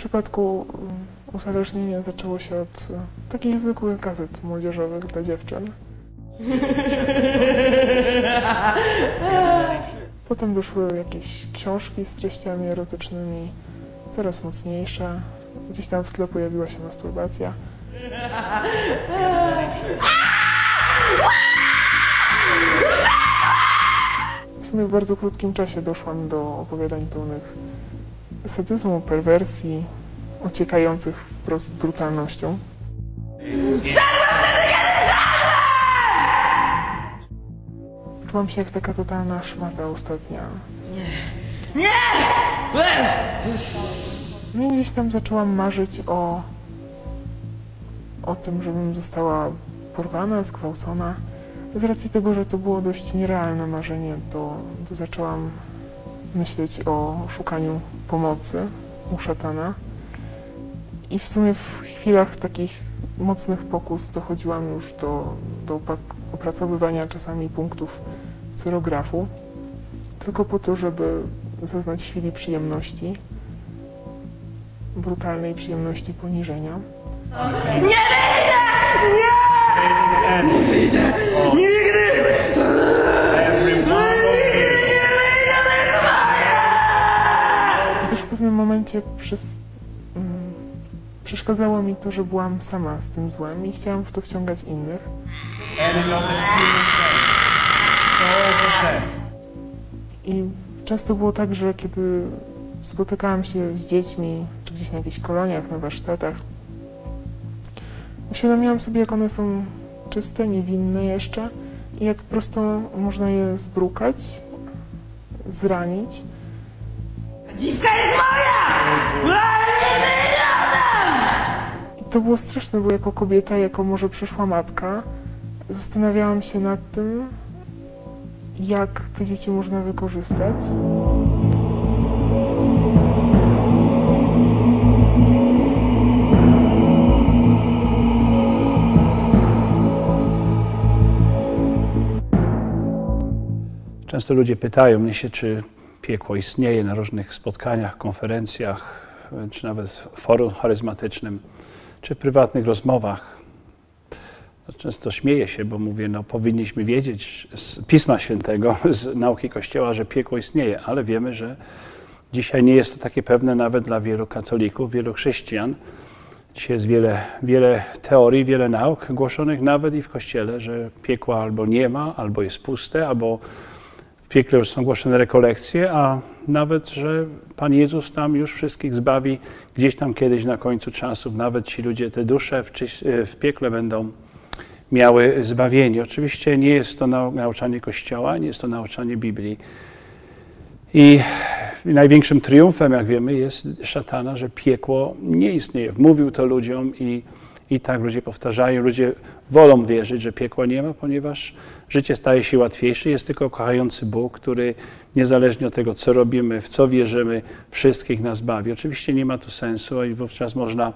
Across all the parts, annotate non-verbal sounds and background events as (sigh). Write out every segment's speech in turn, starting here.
Przypadku mm, uzależnienie zaczęło się od e, takich zwykłych gazet młodzieżowych dla dziewczyn. (laughs) Potem doszły jakieś książki z treściami erotycznymi, coraz mocniejsze. Gdzieś tam w tle pojawiła się masturbacja. (laughs) W sumie w bardzo krótkim czasie doszłam do opowiadań pełnych sadyzmu, perwersji, ociekających wprost brutalnością. Czułam się jak taka totalna szmata ostatnia. No i gdzieś tam zaczęłam marzyć o, o tym, żebym została porwana, zgwałcona. Z racji tego, że to było dość nierealne marzenie, to, to zaczęłam myśleć o szukaniu pomocy u szatana. I w sumie w chwilach takich mocnych pokus dochodziłam już do, do opracowywania czasami punktów cyrografu, tylko po to, żeby zaznać chwili przyjemności, brutalnej przyjemności poniżenia. I też w pewnym momencie przez, mm, przeszkadzało mi to, że byłam sama z tym złem i chciałam w to wciągać innych. I często było tak, że kiedy spotykałam się z dziećmi, czy gdzieś na jakichś koloniach, na warsztatach, uświadomiłam sobie, jak one są czyste, niewinne jeszcze i jak prosto można je zbrukać, zranić. Dziwka jest moja! To było straszne, bo jako kobieta, jako może przyszła matka, zastanawiałam się nad tym, jak te dzieci można wykorzystać. Często ludzie pytają mnie się, czy piekło istnieje na różnych spotkaniach, konferencjach, czy nawet forum charyzmatycznym, czy prywatnych rozmowach. No, Często śmieję się, bo mówię, no powinniśmy wiedzieć z Pisma Świętego, (laughs) z nauki Kościoła, że piekło istnieje, ale wiemy, że dzisiaj nie jest to takie pewne nawet dla wielu katolików, wielu chrześcijan. Dzisiaj jest wiele, wiele teorii, wiele nauk głoszonych nawet i w Kościele, że piekła albo nie ma, albo jest puste, albo piekle już są głoszone rekolekcje, a nawet, że Pan Jezus tam już wszystkich zbawi gdzieś tam kiedyś na końcu czasów. Nawet ci ludzie, te dusze w, czyś- w piekle będą miały zbawienie. Oczywiście nie jest to nau- nauczanie Kościoła, nie jest to nauczanie Biblii. I największym triumfem, jak wiemy, jest szatana, że piekło nie istnieje. Mówił to ludziom i, i tak ludzie powtarzają. Ludzie wolą wierzyć, że piekła nie ma, ponieważ życie staje się łatwiejsze. Jest tylko kochający Bóg, który niezależnie od tego, co robimy, w co wierzymy, wszystkich nas bawi. Oczywiście nie ma to sensu i wówczas można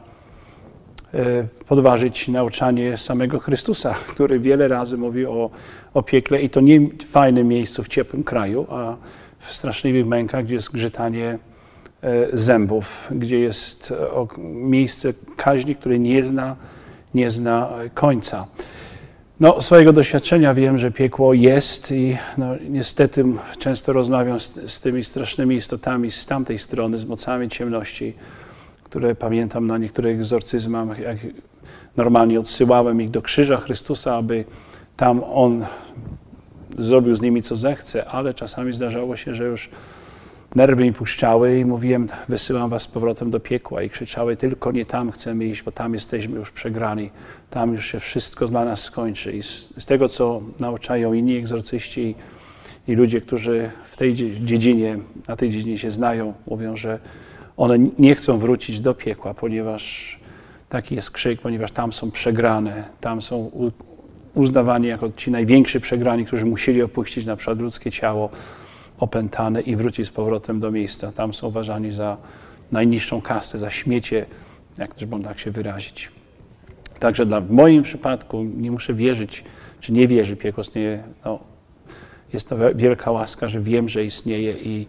e, podważyć nauczanie samego Chrystusa, (laughs) który wiele razy mówi o, o piekle i to nie w fajnym miejscu w ciepłym kraju, a w straszliwych mękach, gdzie jest grzytanie e, zębów, gdzie jest e, miejsce kaźni, które nie zna, nie zna końca. No, swojego doświadczenia wiem, że piekło jest i no, niestety często rozmawiam z, z tymi strasznymi istotami z tamtej strony, z mocami ciemności, które pamiętam na niektórych egzorcyzmach, jak normalnie odsyłałem ich do krzyża Chrystusa, aby tam On zrobił z nimi co zechce, ale czasami zdarzało się, że już nerwy mi puszczały i mówiłem, wysyłam was z powrotem do piekła. I krzyczały, tylko nie tam chcemy iść, bo tam jesteśmy już przegrani, tam już się wszystko dla nas skończy. I z, z tego, co nauczają inni egzorcyści i, i ludzie, którzy w tej dzie- dziedzinie, na tej dziedzinie się znają, mówią, że one nie chcą wrócić do piekła, ponieważ taki jest krzyk, ponieważ tam są przegrane, tam są uznawani jako ci najwięksi przegrani, którzy musieli opuścić na przykład ludzkie ciało opętane i wrócić z powrotem do miejsca. Tam są uważani za najniższą kastę, za śmiecie, jak też można tak się wyrazić. Także dla, w moim przypadku nie muszę wierzyć, czy nie wierzy piekło istnieje. No, jest to wi- wielka łaska, że wiem, że istnieje i,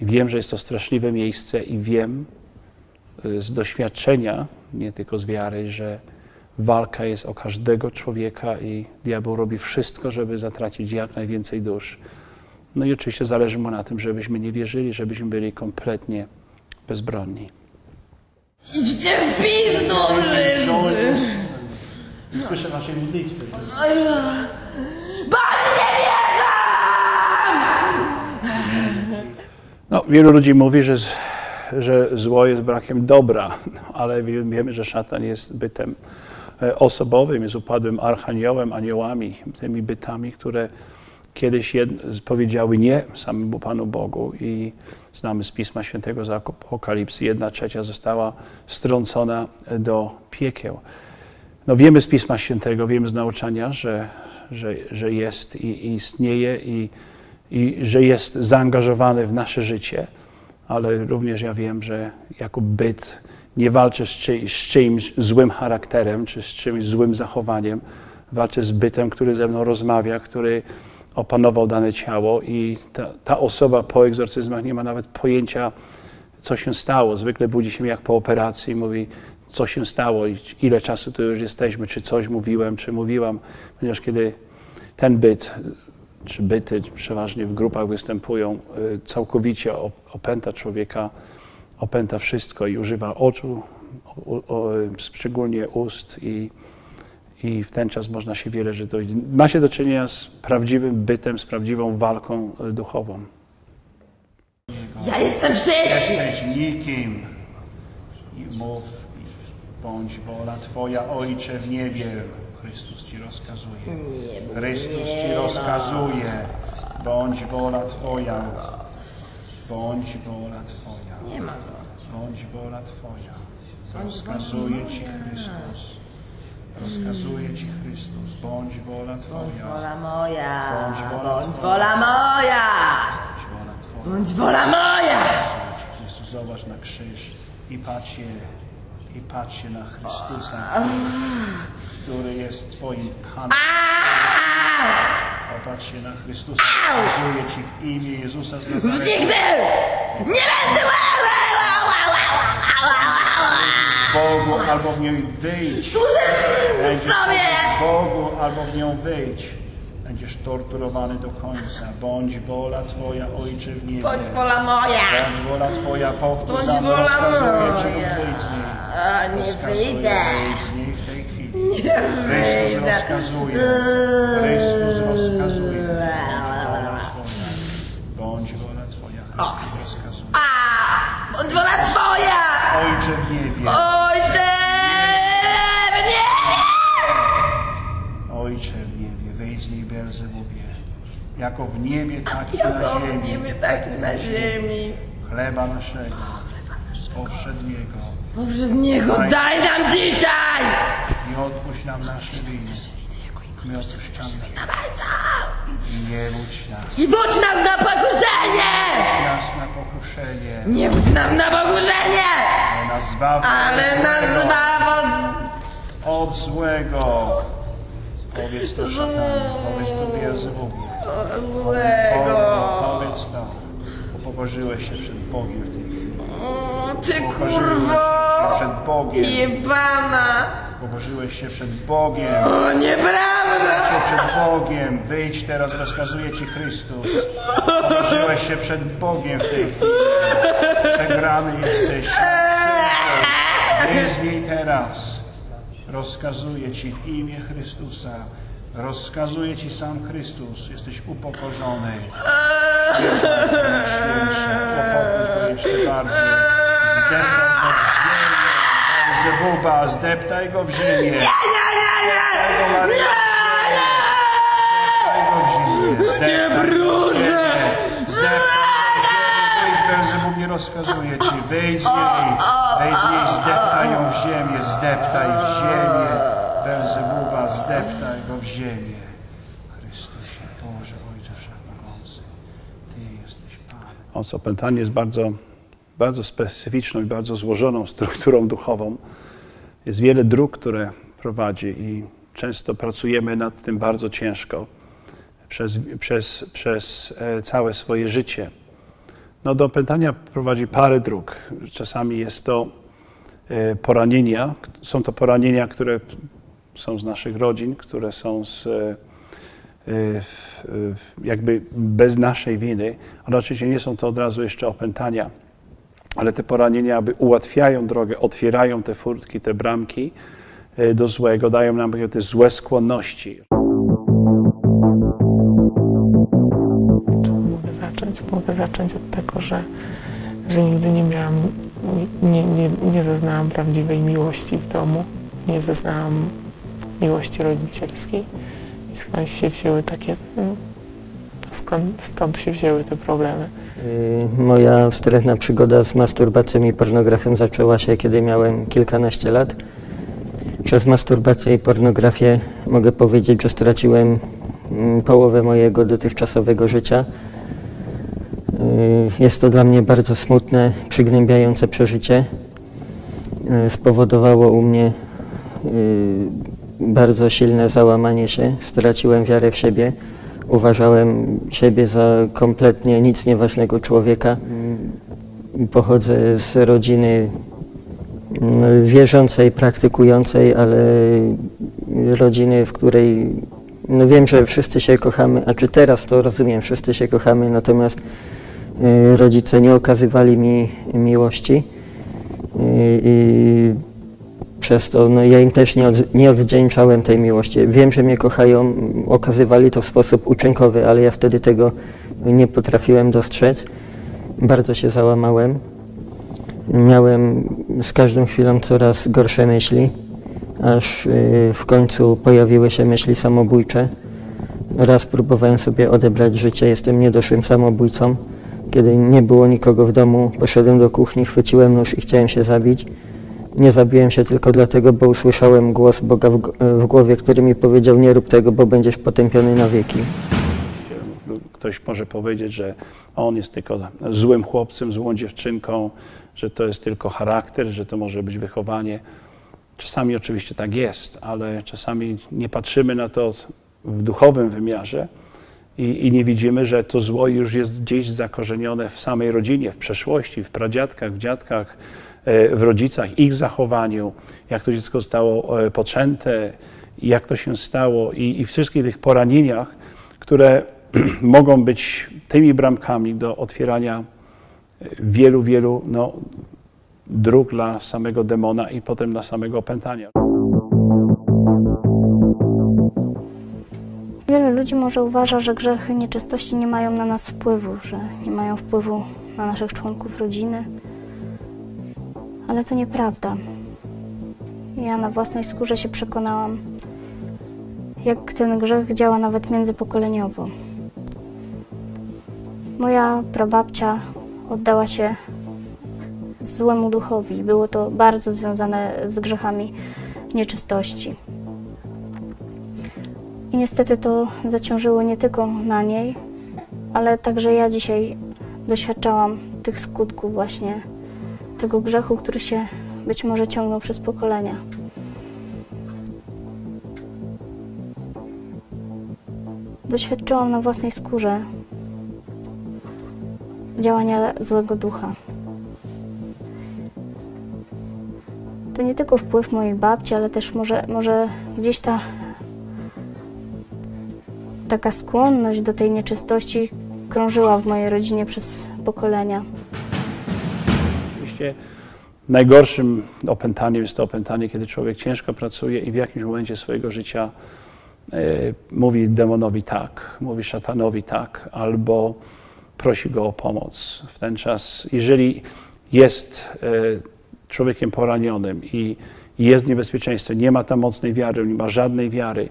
i wiem, że jest to straszliwe miejsce i wiem, y, z doświadczenia, nie tylko z wiary, że walka jest o każdego człowieka i diabeł robi wszystko, żeby zatracić jak najwięcej dusz. No i oczywiście zależy mu na tym, żebyśmy nie wierzyli, żebyśmy byli kompletnie bezbronni. Idźcie w pizdu wszyscy! Słyszę naszej modlitwy. Pani nie wierzę! No, wielu ludzi mówi, że, że zło jest brakiem dobra, ale wie- wiemy, że szatan jest bytem e, osobowym, jest upadłym archaniołem, aniołami, tymi bytami, które kiedyś powiedziały nie samemu Panu Bogu i znamy z Pisma Świętego z Apokalipsy, jedna trzecia została strącona do piekieł. No wiemy z Pisma Świętego, wiemy z nauczania, że, że, że jest i, i istnieje i, i że jest zaangażowany w nasze życie, ale również ja wiem, że jako byt nie walczę z, czy, z czyimś złym charakterem czy z czymś złym zachowaniem. Walczę z bytem, który ze mną rozmawia, który opanował dane ciało i ta, ta osoba po egzorcyzmach nie ma nawet pojęcia, co się stało. Zwykle budzi się jak po operacji i mówi, co się stało i ile czasu tu już jesteśmy, czy coś mówiłem, czy mówiłam, ponieważ kiedy ten byt, czy byty przeważnie w grupach występują, y, całkowicie op- opęta człowieka, opęta wszystko i używa oczu, o, o, szczególnie ust i, i w ten czas można się wiele rzeczy dowiedzieć. Ma się do czynienia z prawdziwym bytem, z prawdziwą walką y, duchową. Ja jestem wszystkim! Jesteś nikim i mów, bądź wola Twoja, Ojcze w niebie. Chrystus Ci rozkazuje. Chrystus Ci rozkazuje. Bądź wola Twoja. Bądź wola Twoja. Nie ma Bądź wola Twoja. Rozkazuje Ci Chrystus. Rozkazuje Ci Chrystus. Bądź wola Bądź Twoja. wola moja! Bądź wola Bądź Twoja. wola moja! Bądź wola Twoja. Bądź wola moja! Jezus, zobacz na krzyż i patrzcie, i patrzcie na Chrystusa, który jest Twoim Panem. Popatrzcie na Chrystusa, pokazuję Ci w imię Jezusa z Nazaretu. Nigdy! Nie będę! Bogu albo w niej wyjdź. Będziesz w Bogu albo w nią wyjdź. Będziesz torturowany do końca. Bądź wola Twoja, Ojcze w niebie. Bądź wola moja! Bądź wola Twoja, powtórz Bądź wola moja. wyjdź z niej. A, nie wyjdę! Wyjdź z niej w tej chwili. Nie Chrystus wyjdę! rozkazuje. Chrystus rozkazuje. Bądź wola Twoja. Bądź wola Twoja. Chrystus rozkazuje. A! Bądź wola twoja! Ojcze w niebie. Jako w niebie, tak i na Jako w ziemi. niebie, tak i na ziemi. Chleba naszego. Powszedniego. Poprzedniego daj nam dzisiaj! I odpuść nam nasze winy. My odpuszczamy. I nie budź nas. I budź nas na pokuszenie! Budź nas na pokuszenie. Nie budź nas na pokuszenie! Ale nas zbaw Ale od złego. nas zbaw od złego. Powiedz to szatanie, powiedz to Beelzebubie. Złego! Powiedz to. Upokorzyłeś się przed Bogiem w tej chwili. O, ty kurwo! przed Bogiem. Jebana! Upokorzyłeś się przed Bogiem. O, nieprawda! się przed Bogiem. Wyjdź teraz, rozkazuje Ci Chrystus. Upokorzyłeś się przed Bogiem w tej chwili. Przegrany jesteś. Wyjdź z niej teraz. Rozkazuję Ci w imię Chrystusa. Rozkazuje Ci sam Chrystus. Jesteś upokorzony. Świętsza. Upokorz go jeszcze bardziej. Zdeptaj go w ziemię. Zebuba, zdeptaj go w ziemię. Zdeptaj go, w ziemię. Zdeptaj go w ziemię. Wyjdź, Belzebubie, rozkazuję Ci. Wyjdź z niej. Wejdź z niej, zdeptaj ją w ziemię. Zdeptaj w ziemię. Belzebuba, zdeptaj go w ziemię. Chrystusie, Boże, Ojcze Wszechmogący. Ty jesteś Panem. Moc opętania jest bardzo, bardzo specyficzną i bardzo złożoną strukturą duchową. Jest wiele dróg, które prowadzi i często pracujemy nad tym bardzo ciężko przez, przez, przez e, całe swoje życie. No, do opętania prowadzi parę dróg. Czasami jest to e, poranienia. Są to poranienia, które są z naszych rodzin, które są z, e, e, e, jakby bez naszej winy, ale oczywiście nie są to od razu jeszcze opętania, ale te poranienia aby ułatwiają drogę, otwierają te furtki, te bramki do złego, dają nam te złe skłonności. Mogę zacząć? Mogę zacząć od tego, że, że nigdy nie miałam, nie, nie, nie zaznałam prawdziwej miłości w domu, nie zaznałam miłości rodzicielskiej i skąd się wzięły takie, mm, skąd, stąd się wzięły te problemy. Y, Moja wstrętna przygoda z masturbacją i pornografią zaczęła się, kiedy miałem kilkanaście lat. Przez masturbację i pornografię mogę powiedzieć, że straciłem mm, połowę mojego dotychczasowego życia. Y, Jest to dla mnie bardzo smutne, przygnębiające przeżycie. Y, Spowodowało u mnie bardzo silne załamanie się. Straciłem wiarę w siebie. Uważałem siebie za kompletnie nic nieważnego człowieka. Pochodzę z rodziny mm, wierzącej, praktykującej, ale rodziny, w której no wiem, że wszyscy się kochamy, a czy teraz to rozumiem, wszyscy się kochamy, natomiast y, rodzice nie okazywali mi miłości y, i przez to no, ja im też nie, od, nie odwdzięczałem tej miłości. Wiem, że mnie kochają, okazywali to w sposób uczynkowy, ale ja wtedy tego nie potrafiłem dostrzec. Bardzo się załamałem. Miałem z każdą chwilą coraz gorsze myśli, aż y, w końcu pojawiły się myśli samobójcze. Raz próbowałem sobie odebrać życie, jestem niedoszłym samobójcą. Kiedy nie było nikogo w domu, poszedłem do kuchni, chwyciłem nóż i chciałem się zabić. Nie zabiłem się tylko dlatego, bo usłyszałem głos Boga w, w głowie, który mi powiedział: Nie rób tego, bo będziesz potępiony na wieki. Ktoś może powiedzieć, że on jest tylko złym chłopcem, złą dziewczynką, że to jest tylko charakter, że to może być wychowanie. Czasami oczywiście tak jest, ale czasami nie patrzymy na to w duchowym wymiarze i, i nie widzimy, że to zło już jest gdzieś zakorzenione w samej rodzinie, w przeszłości, w pradziadkach, w dziadkach, w rodzicach, ich zachowaniu, jak to dziecko zostało e, poczęte, jak to się stało i, i wszystkich tych poranieniach, które (clears throat) mogą być tymi bramkami do otwierania e, wielu, wielu no, dróg dla samego demona i potem dla samego opętania. Wiele ludzi może uważa, że grzechy nieczystości nie mają na nas wpływu, że nie mają wpływu na naszych członków rodziny. Ale to nieprawda. Ja na własnej skórze się przekonałam, jak ten grzech działa nawet międzypokoleniowo. Moja prababcia oddała się złemu duchowi. Było to bardzo związane z grzechami nieczystości. I niestety to zaciążyło nie tylko na niej, ale także ja dzisiaj doświadczałam tych skutków właśnie tego grzechu, który się być może ciągnął przez pokolenia. Doświadczyłam na własnej skórze działania złego ducha. To nie tylko wpływ mojej babci, ale też może, może gdzieś ta taka skłonność do tej nieczystości krążyła w mojej rodzinie przez pokolenia. Najgorszym opętaniem jest to opętanie, kiedy człowiek ciężko pracuje i w jakimś momencie swojego życia e, mówi demonowi tak, mówi szatanowi tak, albo prosi go o pomoc. W ten czas, jeżeli jest e, człowiekiem poranionym i jest niebezpieczeństwo, nie ma tam mocnej wiary, nie ma żadnej wiary,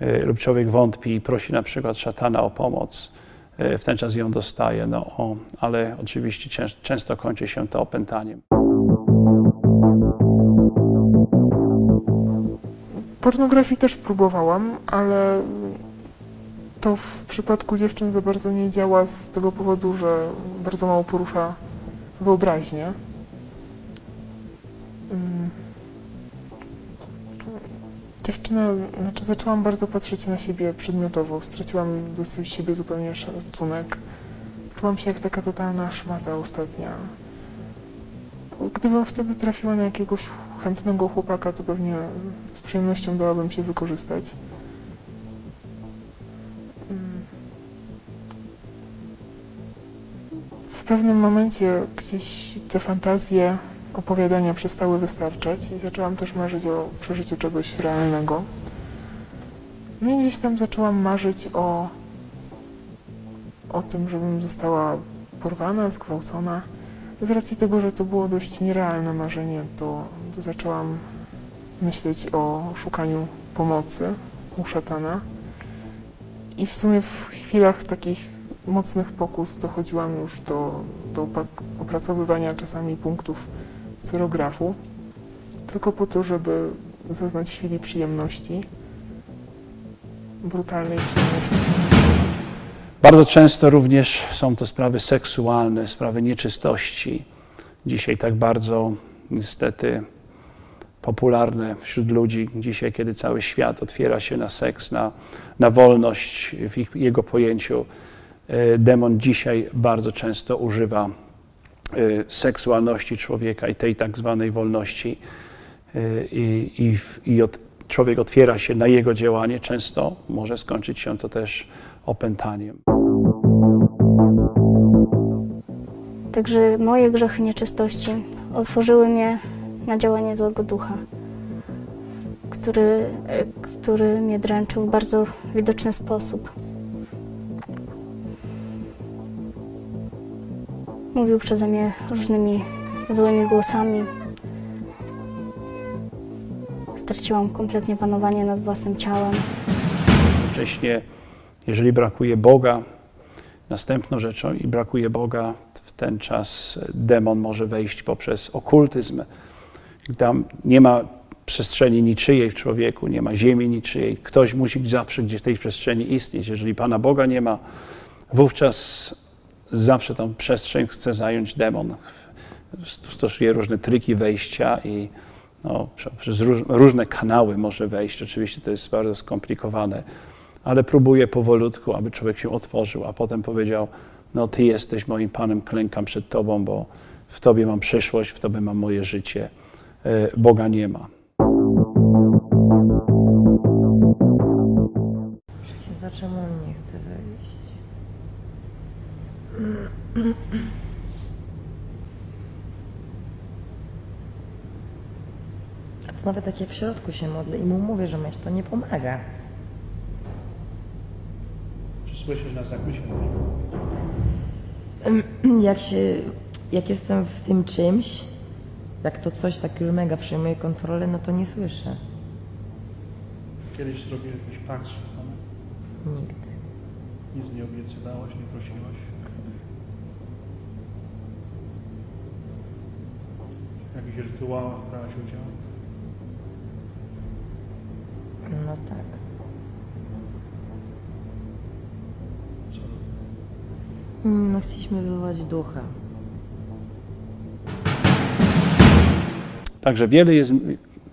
e, lub człowiek wątpi i prosi na przykład szatana o pomoc, w ten czas ją dostaje, no, o, ale oczywiście cięż, często kończy się to opętaniem. Pornografii też próbowałam, ale to w przypadku dziewczyn za bardzo nie działa z tego powodu, że bardzo mało porusza wyobraźnię. Znaczy zaczęłam bardzo patrzeć na siebie przedmiotowo, straciłam do siebie zupełnie szacunek. Czułam się jak taka totalna szmata ostatnia. Gdybym wtedy trafiła na jakiegoś chętnego chłopaka, to pewnie z przyjemnością dałabym się wykorzystać. W pewnym momencie gdzieś te fantazje opowiadania przestały wystarczać i zaczęłam też marzyć o przeżyciu czegoś realnego. No i gdzieś tam zaczęłam marzyć o, o tym, żebym została porwana, zgwałcona. Z racji tego, że to było dość nierealne marzenie, to, to zaczęłam myśleć o szukaniu pomocy u szatana. I w sumie w chwilach takich mocnych pokus dochodziłam już do, do opracowywania czasami punktów cyrografu, tylko po to, żeby zaznać chwili przyjemności, brutalnej przyjemności. Bardzo często również są to sprawy seksualne, sprawy nieczystości. Dzisiaj tak bardzo niestety popularne wśród ludzi, dzisiaj kiedy cały świat otwiera się na seks, na, na wolność w ich, jego pojęciu, e, demon dzisiaj bardzo często używa seksualności człowieka i tej tak zwanej wolności e, i, i, i od, człowiek otwiera się na jego działanie, często może skończyć się to też opętaniem. Także moje grzechy nieczystości otworzyły mnie na działanie złego ducha, który, e, który mnie dręczył w bardzo widoczny sposób. Mówił przeze mnie różnymi złymi głosami. Straciłam kompletnie panowanie nad własnym ciałem. Jednocześnie, jeżeli brakuje Boga, następną rzeczą i brakuje Boga, w ten czas demon może wejść poprzez okultyzm. Tam nie ma przestrzeni niczyjej w człowieku, nie ma ziemi niczyjej. Ktoś musi zawsze gdzieś w tej przestrzeni istnieć. Jeżeli Pana Boga nie ma, wówczas zawsze tą przestrzeń chce zająć demon. Stosuje różne triki wejścia i no, przez róż, różne kanały może wejść. Oczywiście to jest bardzo skomplikowane, ale próbuje powolutku, aby człowiek się otworzył, a potem powiedział: No, Ty jesteś moim Panem, klękam przed Tobą, bo w Tobie mam przyszłość, w Tobie mam moje życie. E, Boga nie ma. Nie chce wejść? A to nawet jak ja w środku się modlę i mu mówię, że myśl, to nie pomaga. Czy słyszysz nas, jak my się (clears throat) Jak się, jak jestem w tym czymś, jak to coś tak już mega przejmuje kontrolę, no to nie słyszę. Kiedyś zrobiłeś jakiś pakt? Nigdy. Nic nie obiecywałaś, nie prosiłaś? W jakichś rytuałach brałaś udział? No tak. Co? No chcieliśmy wywołać ducha. Także wiele jest,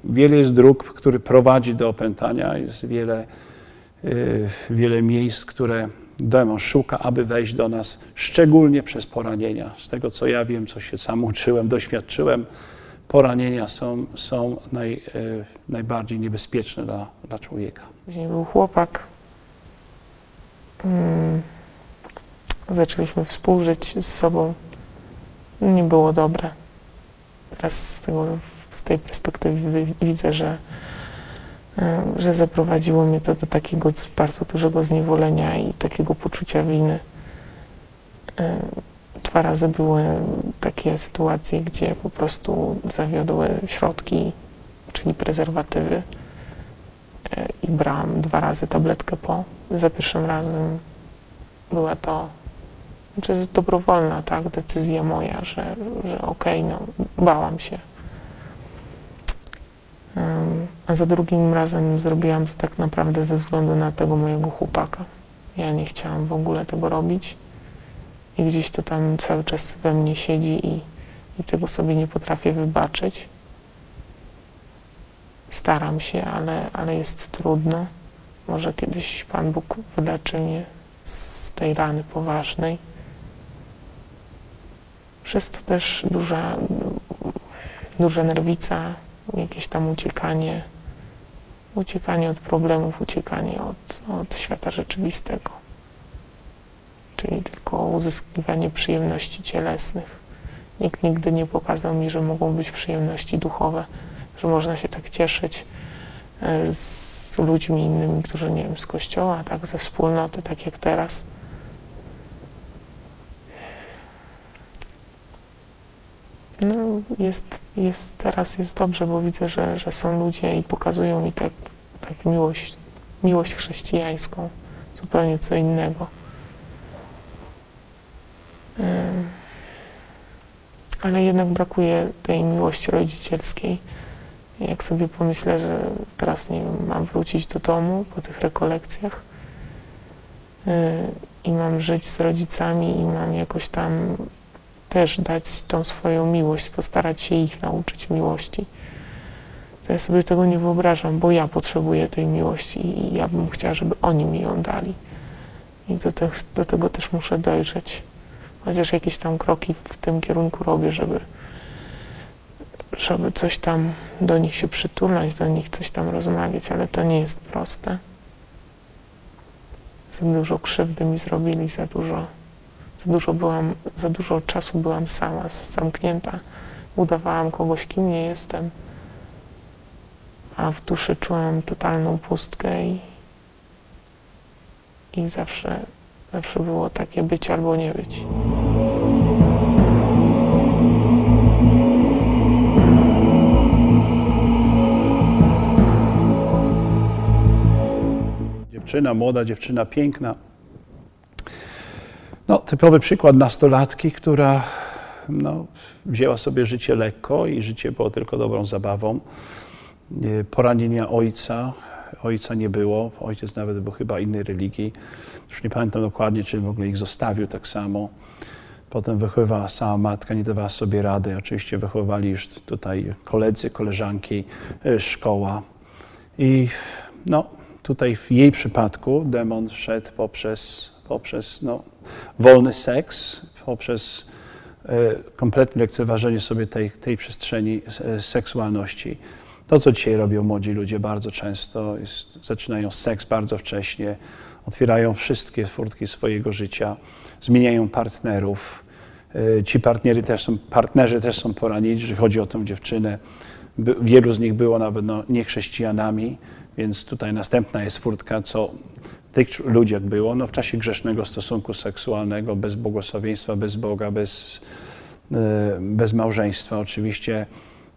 wiele jest dróg, który prowadzi do opętania, jest wiele, y, wiele miejsc, które demon szuka, aby wejść do nas, szczególnie przez poranienia. Z tego, co ja wiem, co się sam uczyłem, doświadczyłem, poranienia są, są naj, y, najbardziej niebezpieczne dla, dla człowieka. Później był chłopak. Mm, Zaczęliśmy współżyć z sobą. Nie było dobre. Teraz z, tego, z tej perspektywy wi- widzę, że, e, że zaprowadziło mnie to do takiego bardzo dużego zniewolenia i takiego poczucia winy. Dwa razy były takie sytuacje, gdzie po prostu zawiodły środki, czyli prezerwatywy e, i brałam dwa razy tabletkę po. Za pierwszym razem była to znaczy, dobrowolna tak, decyzja moja, że, że okej, no, bałam się. A za drugim razem zrobiłam to tak naprawdę ze względu na tego mojego chłopaka. Ja nie chciałam w ogóle tego robić i gdzieś to tam cały czas we mnie siedzi i, i tego sobie nie potrafię wybaczyć. Staram się, ale, ale jest trudno. Może kiedyś Pan Bóg wyleczy mnie z tej rany poważnej. Przez to też duża, duża nerwica, jakieś tam uciekanie, uciekanie od problemów, uciekanie od, od świata rzeczywistego. Czyli tylko uzyskiwanie przyjemności cielesnych. Nikt nigdy nie pokazał mi, że mogą być przyjemności duchowe, że można się tak cieszyć e, z ludźmi innymi, którzy nie wiem, z kościoła, tak, ze wspólnoty, tak jak teraz. No, jest, jest, teraz jest dobrze, bo widzę, że, że są ludzie i pokazują mi tak, tak miłość, miłość chrześcijańską, zupełnie co innego. Ale jednak brakuje tej miłości rodzicielskiej. Jak sobie pomyślę, że teraz nie wiem, mam wrócić do domu po tych rekolekcjach yy, i mam żyć z rodzicami i mam jakoś tam też dać tą swoją miłość, postarać się ich nauczyć miłości. To ja sobie tego nie wyobrażam, bo ja potrzebuję tej miłości i ja bym chciała, żeby oni mi ją dali. I do, te, do tego też muszę dojrzeć. Chociaż jakieś tam kroki w tym kierunku robię, żeby, żeby coś tam do nich się przytulać, do nich coś tam rozmawiać, ale to nie jest proste. Za dużo krzywdy mi zrobili, za dużo za dużo byłam, za dużo czasu byłam sama, zamknięta. Udawałam kogoś, kim nie jestem, a w duszy czułam totalną pustkę i, i zawsze, zawsze było takie być albo nie być. Dziewczyna, młoda dziewczyna, piękna. No, typowy przykład nastolatki, która no, wzięła sobie życie lekko i życie było tylko dobrą zabawą. E, Poranienia ojca, ojca nie było, ojciec nawet był chyba innej religii. Już nie pamiętam dokładnie, czy w ogóle ich zostawił tak samo. Potem wychowywała sama matka, nie dawała sobie rady. Oczywiście wychowywali już tutaj koledzy, koleżanki, e, szkoła. I no, tutaj w jej przypadku demon wszedł poprzez, poprzez no, wolny seks, poprzez e, kompletne lekceważenie sobie tej, tej przestrzeni e, seksualności. To, co dzisiaj robią młodzi ludzie bardzo często, jest, zaczynają seks bardzo wcześnie, otwierają wszystkie furtki swojego życia, zmieniają partnerów. E, Ci partnery też są, partnerzy też są poranieni, jeżeli chodzi o tę dziewczynę. Wielu z nich było nawet no, niechrześcijanami, więc tutaj następna jest furtka, co w tych ludziach było, no w czasie grzesznego stosunku seksualnego, bez błogosławieństwa, bez Boga, bez, e, bez małżeństwa. Oczywiście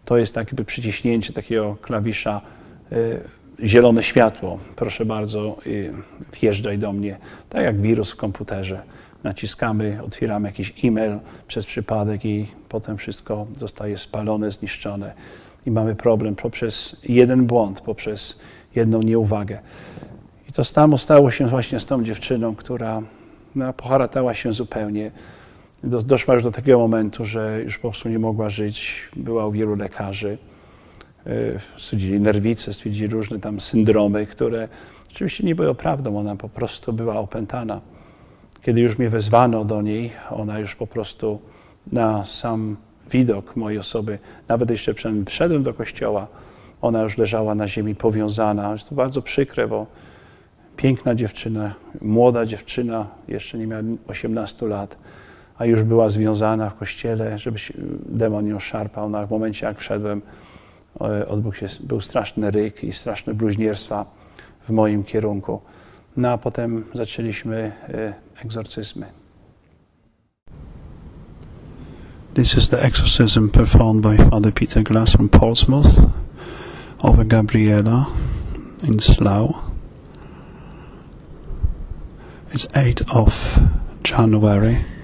to jest tak jakby przyciśnięcie takiego klawisza e, zielone światło. Proszę bardzo, y, wjeżdżaj do mnie. Tak jak wirus w komputerze. Naciskamy, otwieramy jakiś e-mail przez przypadek i potem wszystko zostaje spalone, zniszczone. I mamy problem poprzez jeden błąd, poprzez jedną nieuwagę. I to samo stało się właśnie z tą dziewczyną, która no, poharatała się zupełnie. Do, doszła już do takiego momentu, że już po prostu nie mogła żyć. Była u wielu lekarzy. Y, Stwierdzili nerwice, stwierdzili różne tam syndromy, które oczywiście nie były prawdą. Ona po prostu była opętana. Kiedy już mnie wezwano do niej, ona już po prostu na sam widok mojej osoby, nawet jeszcze przed wszedłem do kościoła, ona już leżała na ziemi powiązana. To bardzo przykre, bo piękna dziewczyna, młoda dziewczyna, jeszcze nie miała 18 lat, a już była związana w kościele, żeby się demon ją szarpał. No, momencie, jak wszedłem, e, odbył się, był straszny ryk i straszne bluźnierstwa w moim kierunku. No a potem zaczęliśmy e, egzorcyzmy. This is the exorcism performed by Father Peter Glass from Portsmouth over Gabriela in Slough. It's 8th of January.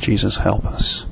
Jesus help us.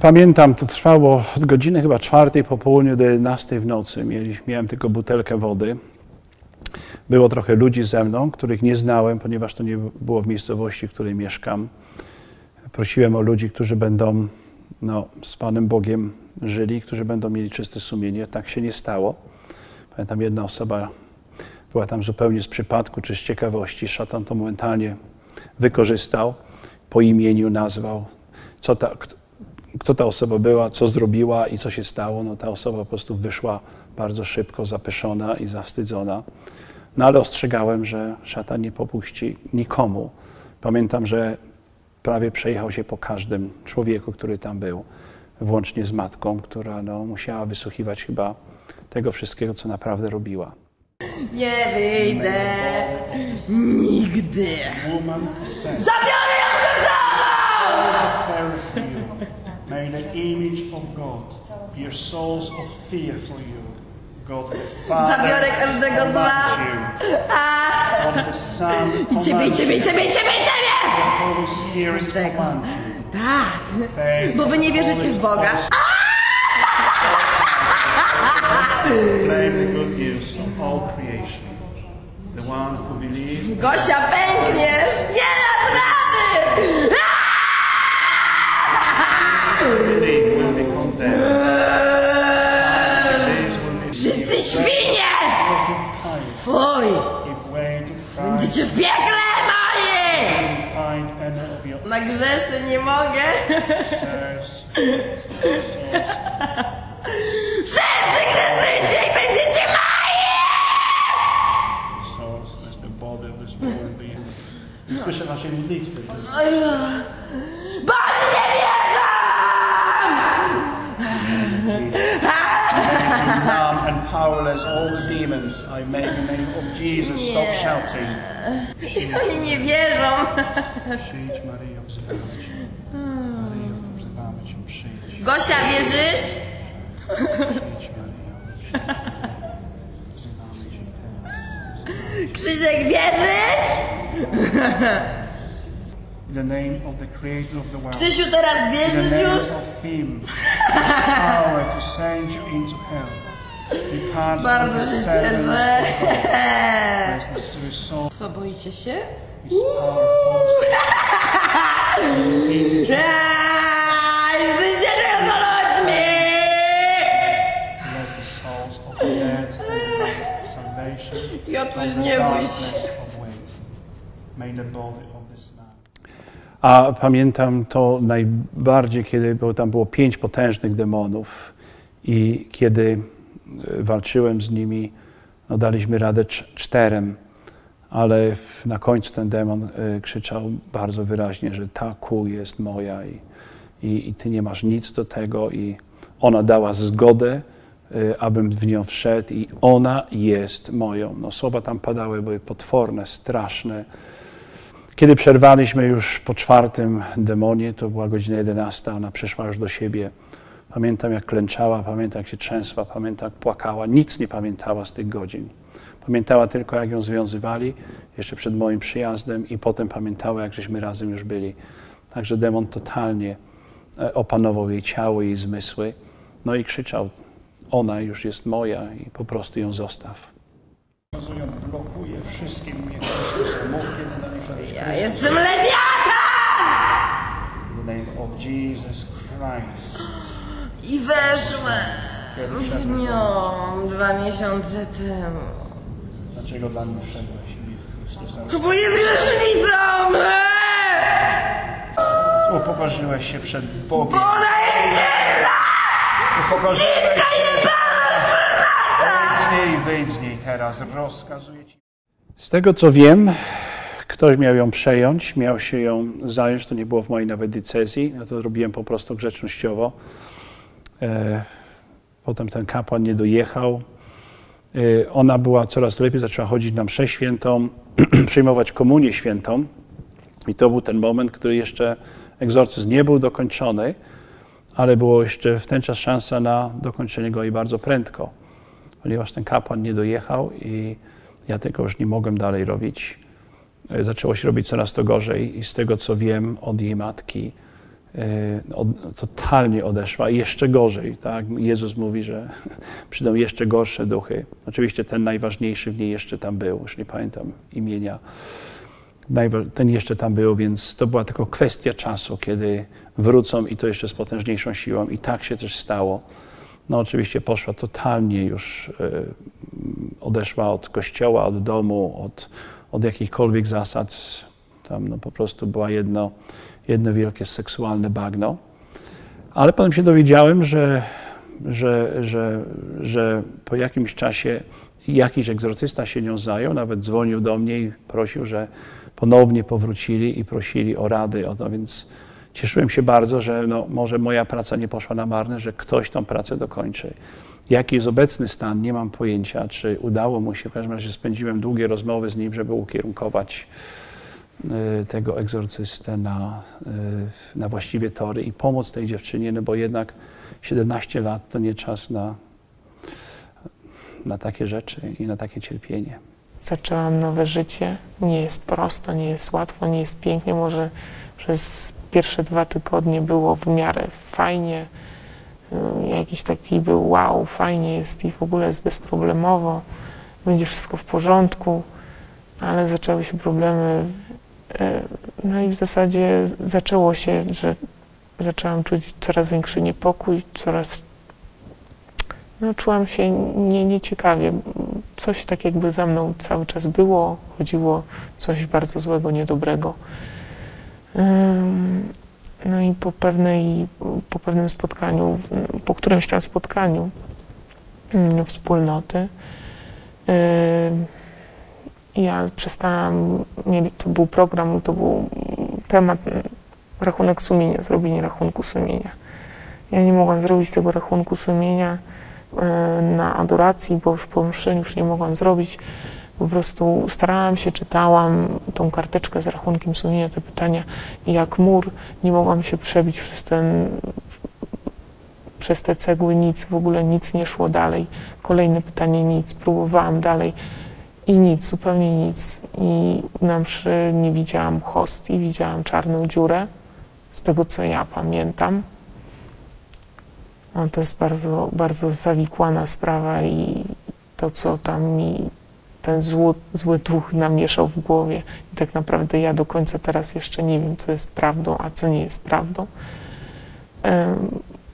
Pamiętam, to trwało od godziny chyba czwartej po południu do 11 w nocy. Miałem tylko butelkę wody. Było trochę ludzi ze mną, których nie znałem, ponieważ to nie było w miejscowości, w której mieszkam. Prosiłem o ludzi, którzy będą no, z Panem Bogiem żyli, którzy będą mieli czyste sumienie. Tak się nie stało. Pamiętam, jedna osoba była tam zupełnie z przypadku czy z ciekawości. Szatan to momentalnie wykorzystał, po imieniu nazwał, co ta, kto, ta osoba była, co zrobiła i co się stało. No, ta osoba po prostu wyszła bardzo szybko, zapeszona i zawstydzona. No ale ostrzegałem, że szatan nie popuści nikomu. Pamiętam, że prawie przejechał się po każdym człowieku, który tam był, włącznie z matką, która no, musiała wysłuchiwać chyba tego wszystkiego, co naprawdę robiła. Nie wyjdę. Nigdy. Zabiorę ją ze sobą! of terror for you. May the image of God be a source of fear for you. God the Father Zabiorę każdego z was. I ciebie, i ciebie, i ciebie, i ciebie, i ciebie! Tego. Tak, bo wy nie wierzycie w Boga. Gosia, pękniesz! Nie dasz rady! Wszyscy świnie! Fuj! Będziecie w piekle your Na grzeszy nie mogę. Wszyscy grzeszycie i będziecie moi! souls as the body of this world be. Słyszę naszej modlitwy. Bo oni nie wierzą! Numb and powerless, all the demons, I make the name of Jesus. Stop Nie. Shouting. Oni nie wierzą. Przyjdź Maryjo, wzywamy Cię. Maryjo, wzywamy Cię, przyjdź. Gosia, wierzysz? Przyjdź Maryjo. Wzywamy Cię teraz. Krzysiek, wierzysz? The name of the Creator of the world. Krzysiu, teraz In the wierzysz name już? of Him, power to send you into hell. Bardzo się cieszę. Co, boicie się? Jesteście tylko ludźmi! From the nie bój A pamiętam to najbardziej, kiedy było, tam było pięć potężnych demonów i kiedy walczyłem z nimi, no daliśmy radę cz- czterem, ale na końcu ten demon e, krzyczał bardzo wyraźnie, że ta ku jest moja i, i, i ty nie masz nic do tego i ona dała zgodę, e, abym w nią wszedł i ona jest moją. No, słowa tam padały, były potworne, straszne. Kiedy przerwaliśmy już po czwartym demonie, to była godzina 11, ona przyszła już do siebie. Pamiętam, jak klęczała, pamiętam, jak się trzęsła, pamiętam, jak płakała. Nic nie pamiętała z tych godzin. Pamiętała tylko, jak ją związywali jeszcze przed moim przyjazdem i potem pamiętała, jak żeśmy razem już byli. Także demon totalnie e, opanował jej ciało, jej zmysły. No i krzyczał, ona już jest moja i po prostu ją zostaw. Blokuje żaden Ja jestem lewiatan! The name of Jesus Christ. I weszłem w nią dwa miesiące temu. Dlaczego dla mnie wszedłeś? Bo jest grzesznicą! Upokorzyłeś się przed Bogiem. Bo ona jest silna! Upokorzyłeś się. Wyjdź z niej, wyjdź z niej teraz. Rozkazuję ci. Z tego co wiem, ktoś miał ją przejąć, miał się ją zająć, to nie było w mojej nawet decyzji, ja to robiłem po prostu grzecznościowo. E, Potem ten kapłan nie dojechał. E, Ona była coraz lepiej, zaczęła chodzić na mszę świętą, (clears throat) przyjmować komunię świętą. I to był ten moment, który jeszcze egzorcyzm nie był dokończony, ale było jeszcze w ten czas szansa na dokończenie go i bardzo prędko, ponieważ ten kapłan nie dojechał i ja tego już nie mogłem dalej robić. E, Zaczęło się robić coraz to gorzej i z tego co wiem od jej matki, totalnie odeszła i jeszcze gorzej. Tak? Jezus mówi, że (laughs) przyjdą jeszcze gorsze duchy. Oczywiście ten najważniejszy w niej jeszcze tam był, już nie pamiętam imienia. Ten jeszcze tam był, więc to była tylko kwestia czasu, kiedy wrócą i to jeszcze z potężniejszą siłą. I tak się też stało. No oczywiście poszła totalnie już, e, odeszła od kościoła, od domu, od, od jakichkolwiek zasad. Tam no, po prostu była jedno, jedno wielkie seksualne bagno. Ale potem się dowiedziałem, że, że, że, że po jakimś czasie jakiś egzorcysta się nią zajął, nawet dzwonił do mnie i prosił, że ponownie powrócili i prosili o rady o to, więc cieszyłem się bardzo, że no, może moja praca nie poszła na marne, że ktoś tą pracę dokończy. Jaki jest obecny stan, nie mam pojęcia, czy udało mu się, w każdym razie spędziłem długie rozmowy z nim, żeby ukierunkować tego egzorcystę na, y, na właściwie tory i pomóc tej dziewczynie, no bo jednak 17 lat to nie czas na, na takie rzeczy i na takie cierpienie. Zaczęłam nowe życie. Nie jest prosto, nie jest łatwo, nie jest pięknie. Może przez pierwsze dwa tygodnie było w miarę fajnie. Y, Jakiś taki był wow, fajnie jest i w ogóle jest bezproblemowo. Będzie wszystko w porządku, ale zaczęły się problemy. Y, No i w zasadzie zaczęło się, że zaczęłam czuć coraz większy niepokój, coraz no, czułam się nie, nieciekawie. Coś tak jakby za mną cały czas było, chodziło coś bardzo złego, niedobrego. No i po, pewnej, po pewnym spotkaniu, po którymś tam spotkaniu ym, wspólnoty, ja przestałam, mieli, to był program, to był temat ym, rachunek sumienia, zrobienie rachunku sumienia. Ja nie mogłam zrobić tego rachunku sumienia e, na adoracji, bo już po mszy już nie mogłam zrobić. Po prostu starałam się, czytałam tą karteczkę z rachunkiem sumienia, te pytania jak mur nie mogłam się przebić przez ten przez te cegły nic, w ogóle nic nie szło dalej. Kolejne pytanie nic, próbowałam dalej i nic, zupełnie nic. I na mszy nie widziałam hostii, widziałam czarną dziurę, z tego co ja pamiętam. No, to jest bardzo, bardzo zawikłana sprawa i to, co tam mi ten zły, zły duch namieszał w głowie. I tak naprawdę ja do końca teraz jeszcze nie wiem, co jest prawdą, a co nie jest prawdą.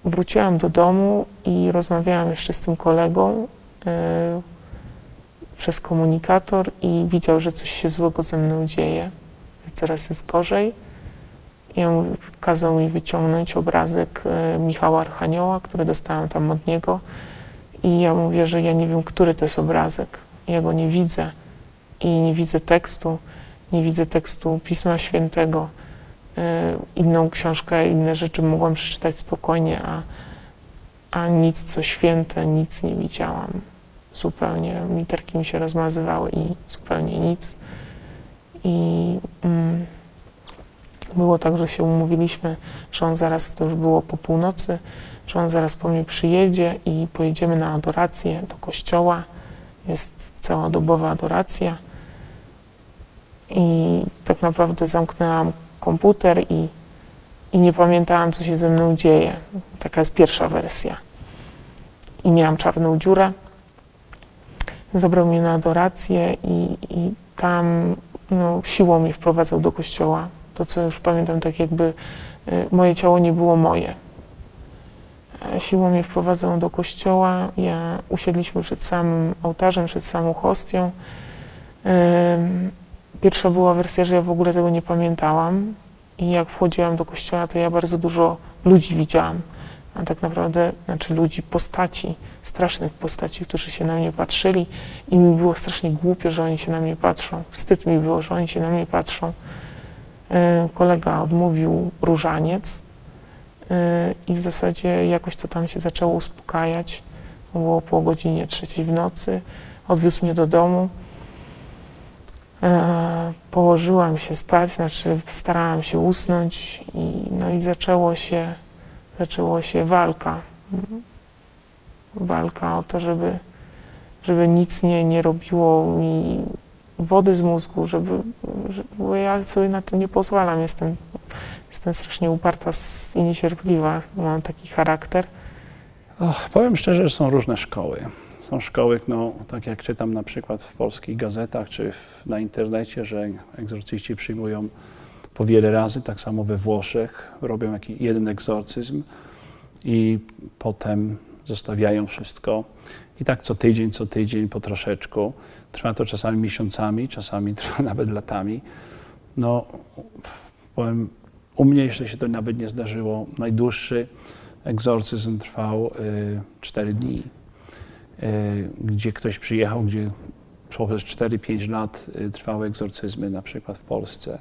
Wróciłam do domu i rozmawiałam jeszcze z tym kolegą e, przez komunikator i widział, że coś się złego ze mną dzieje, że coraz jest gorzej. I on kazał mi wyciągnąć obrazek e, Michała Archanioła, który dostałam tam od niego. I ja mówię, że ja nie wiem, który to jest obrazek. Ja go nie widzę i nie widzę tekstu, nie widzę tekstu Pisma Świętego. E, Inną książkę, inne rzeczy mogłam przeczytać spokojnie, a, a nic co święte, nic nie widziałam. Zupełnie literki mi się rozmazywały i zupełnie nic. I mm, było tak, że się umówiliśmy, że on zaraz, to już było po północy, że on zaraz po mnie przyjedzie i pojedziemy na adorację do kościoła. Jest całodobowa adoracja. I tak naprawdę zamknęłam komputer i, i nie pamiętałam, co się ze mną dzieje. Taka jest pierwsza wersja. I miałam czarną dziurę. Zabrał mnie na adorację i, i tam no, siłą mnie wprowadzał do kościoła. To, co już pamiętam, tak jakby y, moje ciało nie było moje. E, Siłą mnie wprowadzał do kościoła. Ja usiedliśmy przed samym ołtarzem, przed samą hostią. Pierwsza była wersja, że ja w ogóle tego nie pamiętałam. I jak wchodziłam do kościoła, to ja bardzo dużo ludzi widziałam. A tak naprawdę, znaczy ludzi, postaci, strasznych postaci, którzy się na mnie patrzyli. I mi było strasznie głupio, że oni się na mnie patrzą. Wstyd mi było, że oni się na mnie patrzą. E, Kolega odmówił różaniec e, i w zasadzie jakoś to tam się zaczęło uspokajać. Było po godzinie trzeciej w nocy. Odwiózł mnie do domu. E, Położyłam się spać, znaczy starałam się usnąć i, no i zaczęło się, zaczęło się walka. Walka o to, żeby, żeby nic nie, nie robiło mi wody z mózgu, żeby, bo ja sobie na to nie pozwalam. Jestem jestem strasznie uparta i niecierpliwa. Mam taki charakter. Och, powiem szczerze, że są różne szkoły. Są szkoły, no, tak jak czytam na przykład w polskich gazetach czy w, na internecie, że egzorcyści przyjmują po wiele razy, tak samo we Włoszech, robią jakiś jeden egzorcyzm i potem zostawiają wszystko. I tak co tydzień, co tydzień, po troszeczku. Trwa to czasami miesiącami, czasami (laughs) trwa nawet latami. No, powiem, u mnie jeszcze się to nawet nie zdarzyło. Najdłuższy egzorcyzm trwał y, 4 dni, y, gdzie ktoś przyjechał, gdzie przez 4-5 lat y, trwały egzorcyzmy, na przykład w Polsce.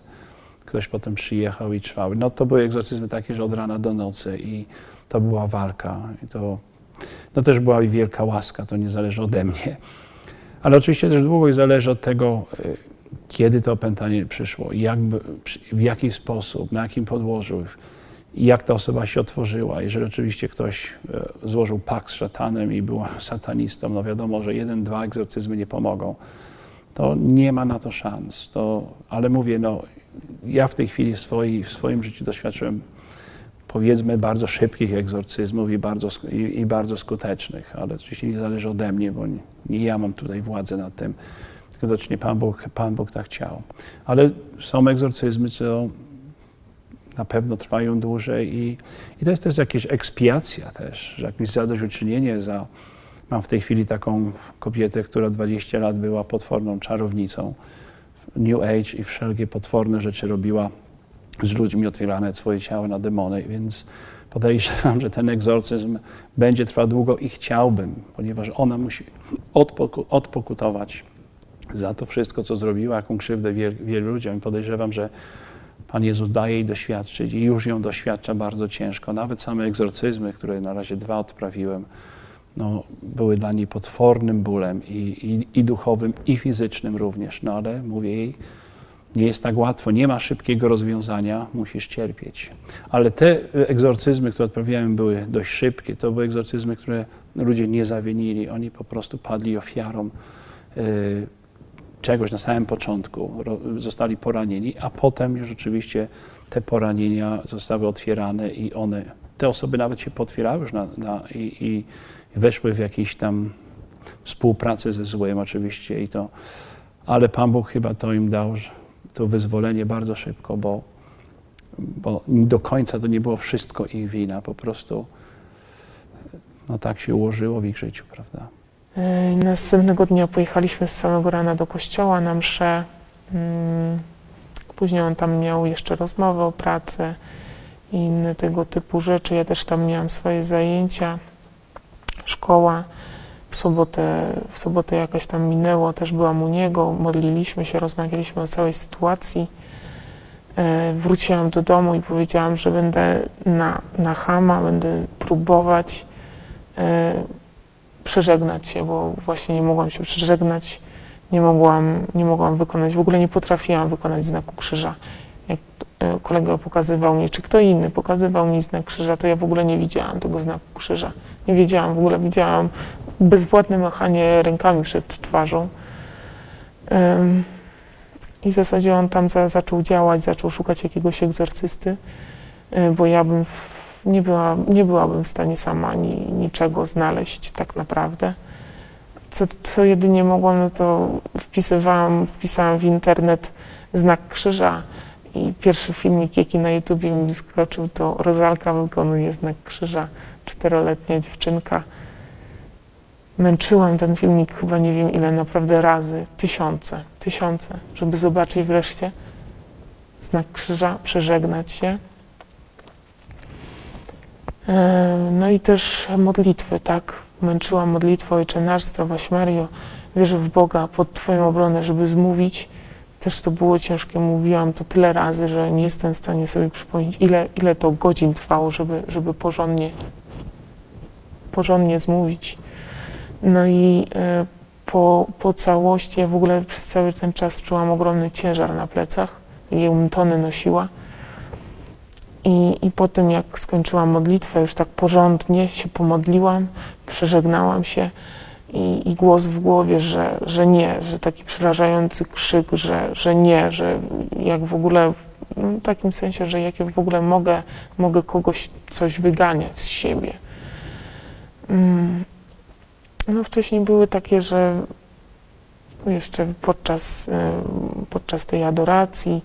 Ktoś potem przyjechał i trwały. No to były egzorcyzmy takie, że od rana do nocy i to była walka. I to no też była i wielka łaska, to nie zależy ode mnie. Ale oczywiście też długo zależy od tego, y, kiedy to opętanie przyszło, jak, w jaki sposób, na jakim podłożu, jak ta osoba się otworzyła. Jeżeli oczywiście ktoś e, złożył pakt z szatanem i był satanistą, no wiadomo, że jeden, dwa egzorcyzmy nie pomogą. To nie ma na to szans. To, ale mówię, no, ja w tej chwili w, w swoim życiu doświadczyłem powiedzmy bardzo szybkich egzorcyzmów i bardzo, i, i bardzo skutecznych, ale oczywiście nie zależy ode mnie, bo nie, nie ja mam tutaj władzę nad tym, tylko Pan Bóg, Pan Bóg tak chciał. Ale są egzorcyzmy, co na pewno trwają dłużej i, i to jest też jakaś ekspiacja też, że jakieś zadośćuczynienie za... Mam w tej chwili taką kobietę, która 20 lat była potworną czarownicą, New Age i wszelkie potworne rzeczy robiła z ludźmi, otwierane swoje ciało na demony, więc podejrzewam, że ten egzorcyzm będzie trwał długo i chciałbym, ponieważ ona musi odpoku- odpokutować za to wszystko, co zrobiła, jaką krzywdę wiel, wielu ludziom. I podejrzewam, że Pan Jezus daje jej doświadczyć i już ją doświadcza bardzo ciężko. Nawet same egzorcyzmy, które na razie dwa odprawiłem, no, były dla niej potwornym bólem i, i, i duchowym, i fizycznym również. No ale mówię jej, nie jest tak łatwo, nie ma szybkiego rozwiązania, musisz cierpieć. Ale te egzorcyzmy, które odprawiałem, były dość szybkie. To były egzorcyzmy, które ludzie nie zawinili. Oni po prostu padli ofiarą y, czegoś na samym początku, ro, zostali poranieni, a potem już oczywiście te poranienia zostały otwierane i one, te osoby nawet się potwierały już na, na, i, i weszły w jakieś tam współpracę ze złem oczywiście i to, ale Pan Bóg chyba to im dał, to wyzwolenie bardzo szybko, bo, bo do końca to nie było wszystko ich wina, po prostu no tak się ułożyło w ich życiu, prawda? E, Następnego dnia pojechaliśmy z samego rana do kościoła na mszę. Mm, Później on tam miał jeszcze rozmowę o pracy i inne tego typu rzeczy. Ja też tam miałam swoje zajęcia, szkoła. W sobotę, w sobotę jakaś tam minęło, też byłam u niego, modliliśmy się, rozmawialiśmy o całej sytuacji. E, Wróciłam do domu i powiedziałam, że będę na, na chama, będę próbować e, przeżegnać się, bo właśnie nie mogłam się przeżegnać, nie mogłam, nie mogłam wykonać, w ogóle nie potrafiłam wykonać znaku krzyża. Jak e, kolega pokazywał mi, czy kto inny pokazywał mi znak krzyża, to ja w ogóle nie widziałam tego znaku krzyża. Nie wiedziałam, w ogóle widziałam bezwładne machanie rękami przed twarzą. I w zasadzie on tam za, zaczął działać, zaczął szukać jakiegoś egzorcysty, y, bo ja bym w, nie, była, nie byłabym w stanie sama ni, niczego znaleźć tak naprawdę. Co, co jedynie mogłam, no to wpisywałam, wpisałam w internet znak krzyża i pierwszy filmik, jaki na YouTubie mi wyskoczył, to Rozalka wykonuje znak krzyża, czteroletnia dziewczynka. Męczyłam ten filmik chyba nie wiem ile, naprawdę razy, tysiące, tysiące, żeby zobaczyć wreszcie znak krzyża, przeżegnać się. E, No i też modlitwy, tak. Męczyłam modlitwę Ojcze Nasz, Zdrowaś Mario, wierzę w Boga pod Twoją obronę, żeby zmówić. Też to było ciężkie, mówiłam to tyle razy, że nie jestem w stanie sobie przypomnieć, ile, ile to godzin trwało, żeby, żeby porządnie, porządnie zmówić. No i e, po, po całości, ja w ogóle przez cały ten czas czułam ogromny ciężar na plecach, ją tony nosiła. I, I po tym, jak skończyłam modlitwę, już tak porządnie się pomodliłam, przeżegnałam się i, i głos w głowie, że, że nie, że taki przerażający krzyk, że, że nie, że jak w ogóle, no, w takim sensie, że jak ja w ogóle mogę, mogę kogoś coś wyganiać z siebie. Mm. No wcześniej były takie, że jeszcze podczas, y, podczas tej adoracji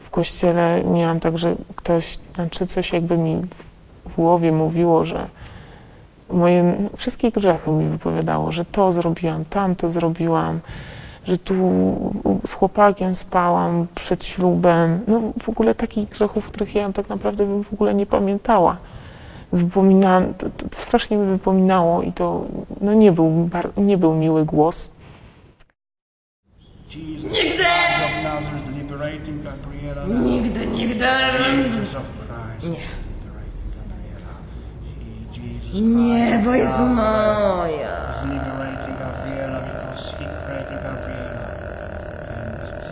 w kościele miałam tak, że ktoś, znaczy coś jakby mi w- w głowie mówiło, że moje wszystkie grzechy mi wypowiadało, że to zrobiłam, tamto zrobiłam, że tu z chłopakiem spałam przed ślubem. No w ogóle takich grzechów, których ja tak naprawdę bym w ogóle nie pamiętała. Wypominałam, to, to strasznie mi wypominało i to no nie, był, bar- nie był miły głos. Nigdy, nigdy. Christ Nie, of bo jest moja.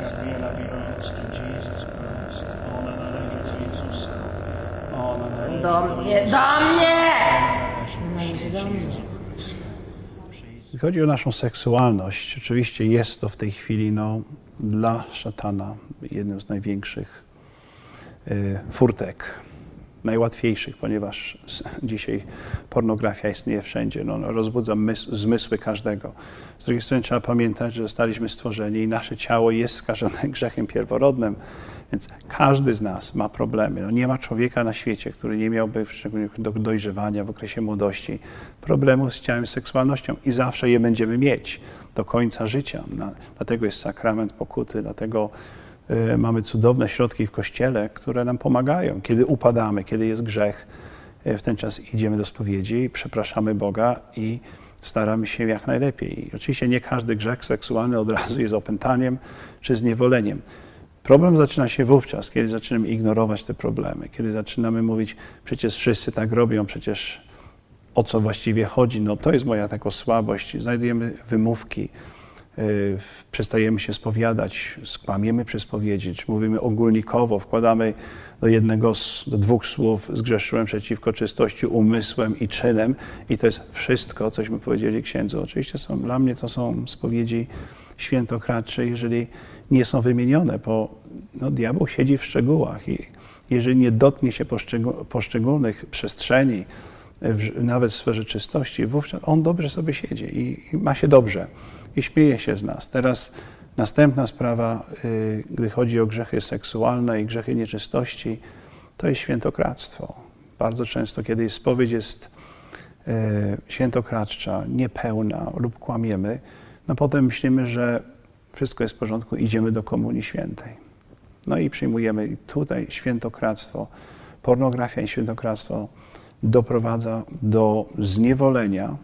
Gabriela belongs to Jesus Do mnie, do mnie! do Chrysta. Jeśli chodzi o naszą seksualność, oczywiście jest to w tej chwili no, dla szatana jednym z największych y, furtek, najłatwiejszych, ponieważ dzisiaj pornografia istnieje wszędzie, no, no, rozbudza mys- zmysły każdego. Z drugiej strony trzeba pamiętać, że zostaliśmy stworzeni i nasze ciało jest skażone (laughs) grzechem pierworodnym, więc każdy z nas ma problemy. No, nie ma człowieka na świecie, który nie miałby, szczególnie do dojrzewania w okresie młodości, problemu z ciałem, z seksualnością i zawsze je będziemy mieć do końca życia. Na, dlatego jest sakrament pokuty, dlatego y, mamy cudowne środki w Kościele, które nam pomagają. Kiedy upadamy, kiedy jest grzech, y, w ten czas idziemy do spowiedzi, przepraszamy Boga i staramy się jak najlepiej. I oczywiście nie każdy grzech seksualny od razu jest opętaniem czy zniewoleniem. Problem zaczyna się wówczas, kiedy zaczynamy ignorować te problemy, kiedy zaczynamy mówić, przecież wszyscy tak robią, przecież o co właściwie chodzi, no to jest moja taka słabość. Znajdujemy wymówki, yy, przestajemy się spowiadać, skłamiemy przy spowiedzi, czy mówimy ogólnikowo, wkładamy do jednego, do dwóch słów zgrzeszyłem przeciwko czystości umysłem i czynem i to jest wszystko, cośmy powiedzieli księdzu. Oczywiście są, dla mnie to są spowiedzi świętokradcze, jeżeli nie są wymienione, bo no, diabeł siedzi w szczegółach i jeżeli nie dotknie się poszczegó- poszczególnych przestrzeni, w, nawet w sferze czystości, wówczas on dobrze sobie siedzi i, i ma się dobrze i śmieje się z nas. Teraz następna sprawa, y, gdy chodzi o grzechy seksualne i grzechy nieczystości, to jest świętokradztwo. Bardzo często, kiedy spowiedź jest y, świętokradcza, niepełna lub kłamiemy, no potem myślimy, że wszystko jest w porządku, idziemy do Komunii Świętej. No i przyjmujemy tutaj świętokradztwo, pornografia i świętokradztwo doprowadza do zniewolenia,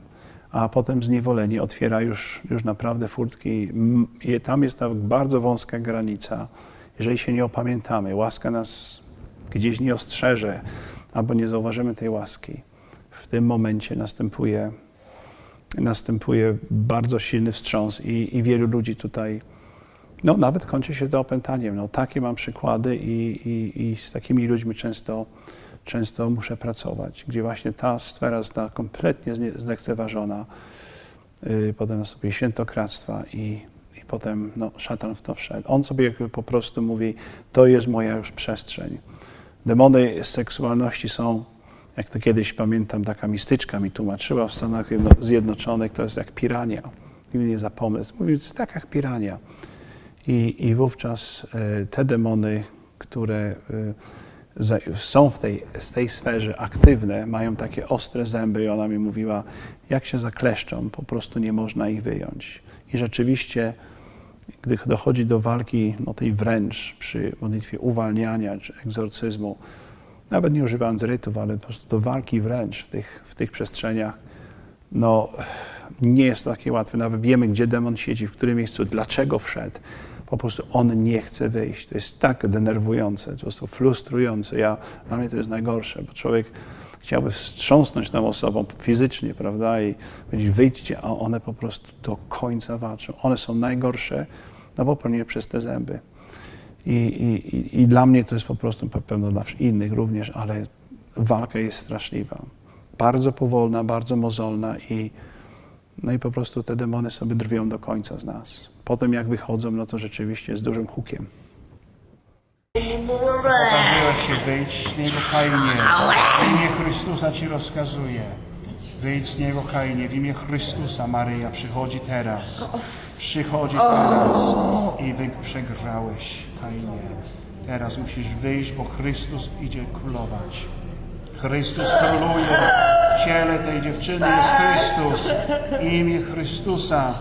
a potem zniewolenie otwiera już, już naprawdę furtki. Tam jest ta bardzo wąska granica. Jeżeli się nie opamiętamy, łaska nas gdzieś nie ostrzeże, albo nie zauważymy tej łaski, w tym momencie następuje, następuje bardzo silny wstrząs i, i wielu ludzi tutaj no, nawet kończy się to opętaniem. No, takie mam przykłady i, i, i z takimi ludźmi często, często muszę pracować, gdzie właśnie ta sfera została kompletnie zlekceważona. Yy, potem następuje świętokradztwa i, i potem no, szatan w to wszedł. On sobie po prostu mówi, to jest moja już przestrzeń. Demony seksualności są, jak to kiedyś pamiętam, taka mistyczka mi tłumaczyła w Stanach Jedno- Zjednoczonych, to jest jak pirania. Nigdy nie zapomnę. Mówi, to jest tak jak pirania. I, I wówczas e, te demony, które e, są w tej, z tej sferze aktywne, mają takie ostre zęby i ona mi mówiła, jak się zakleszczą, po prostu nie można ich wyjąć. I rzeczywiście, gdy dochodzi do walki, no tej wręcz przy modlitwie uwalniania czy egzorcyzmu, nawet nie używając rytów, ale po prostu do walki wręcz w tych, w tych przestrzeniach, no nie jest to takie łatwe. Nawet wiemy, gdzie demon siedzi, w którym miejscu, dlaczego wszedł. Po prostu on nie chce wyjść. To jest tak denerwujące, po prostu frustrujące. Ja, dla mnie to jest najgorsze, bo człowiek chciałby wstrząsnąć tą osobą fizycznie, prawda, i powiedzieć wyjdźcie, a one po prostu do końca walczą. One są najgorsze, no bo pewnie przez te zęby. I, i, i, dla mnie to jest po prostu, pewno dla innych również, ale walka jest straszliwa. Bardzo powolna, bardzo mozolna i No i po prostu te demony sobie drwią do końca z nas. Potem jak wychodzą, no to rzeczywiście z dużym hukiem. Poparzyłeś się, wyjdź z niego Kainie. W imię Chrystusa ci rozkazuję. Wyjdź z niego Kainie. W imię Chrystusa Maryja przychodzi teraz. Przychodzi teraz. I wy przegrałeś Kainie. Teraz musisz wyjść, bo Chrystus idzie królować. Chrystus króluje. W ciele tej dziewczyny jest Chrystus. Imię Chrystusa.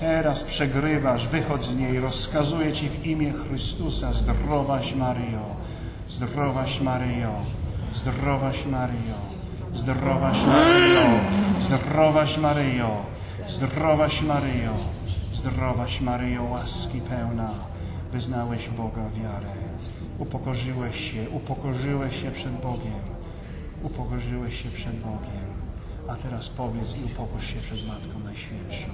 Teraz przegrywasz, wychodź z niej, rozkazuję Ci w imię Chrystusa, zdrowaś Maryjo, zdrowaś Maryjo, zdrowaś Maryjo, zdrowaś Maryjo, zdrowaś Maryjo, zdrowaś Maryjo, zdrowaś Maryjo, łaski pełna, wyznałeś Boga wiarę, upokorzyłeś się, upokorzyłeś się przed Bogiem, upokorzyłeś się przed Bogiem, a teraz powiedz i upokórz się przed Matką Najświętszą.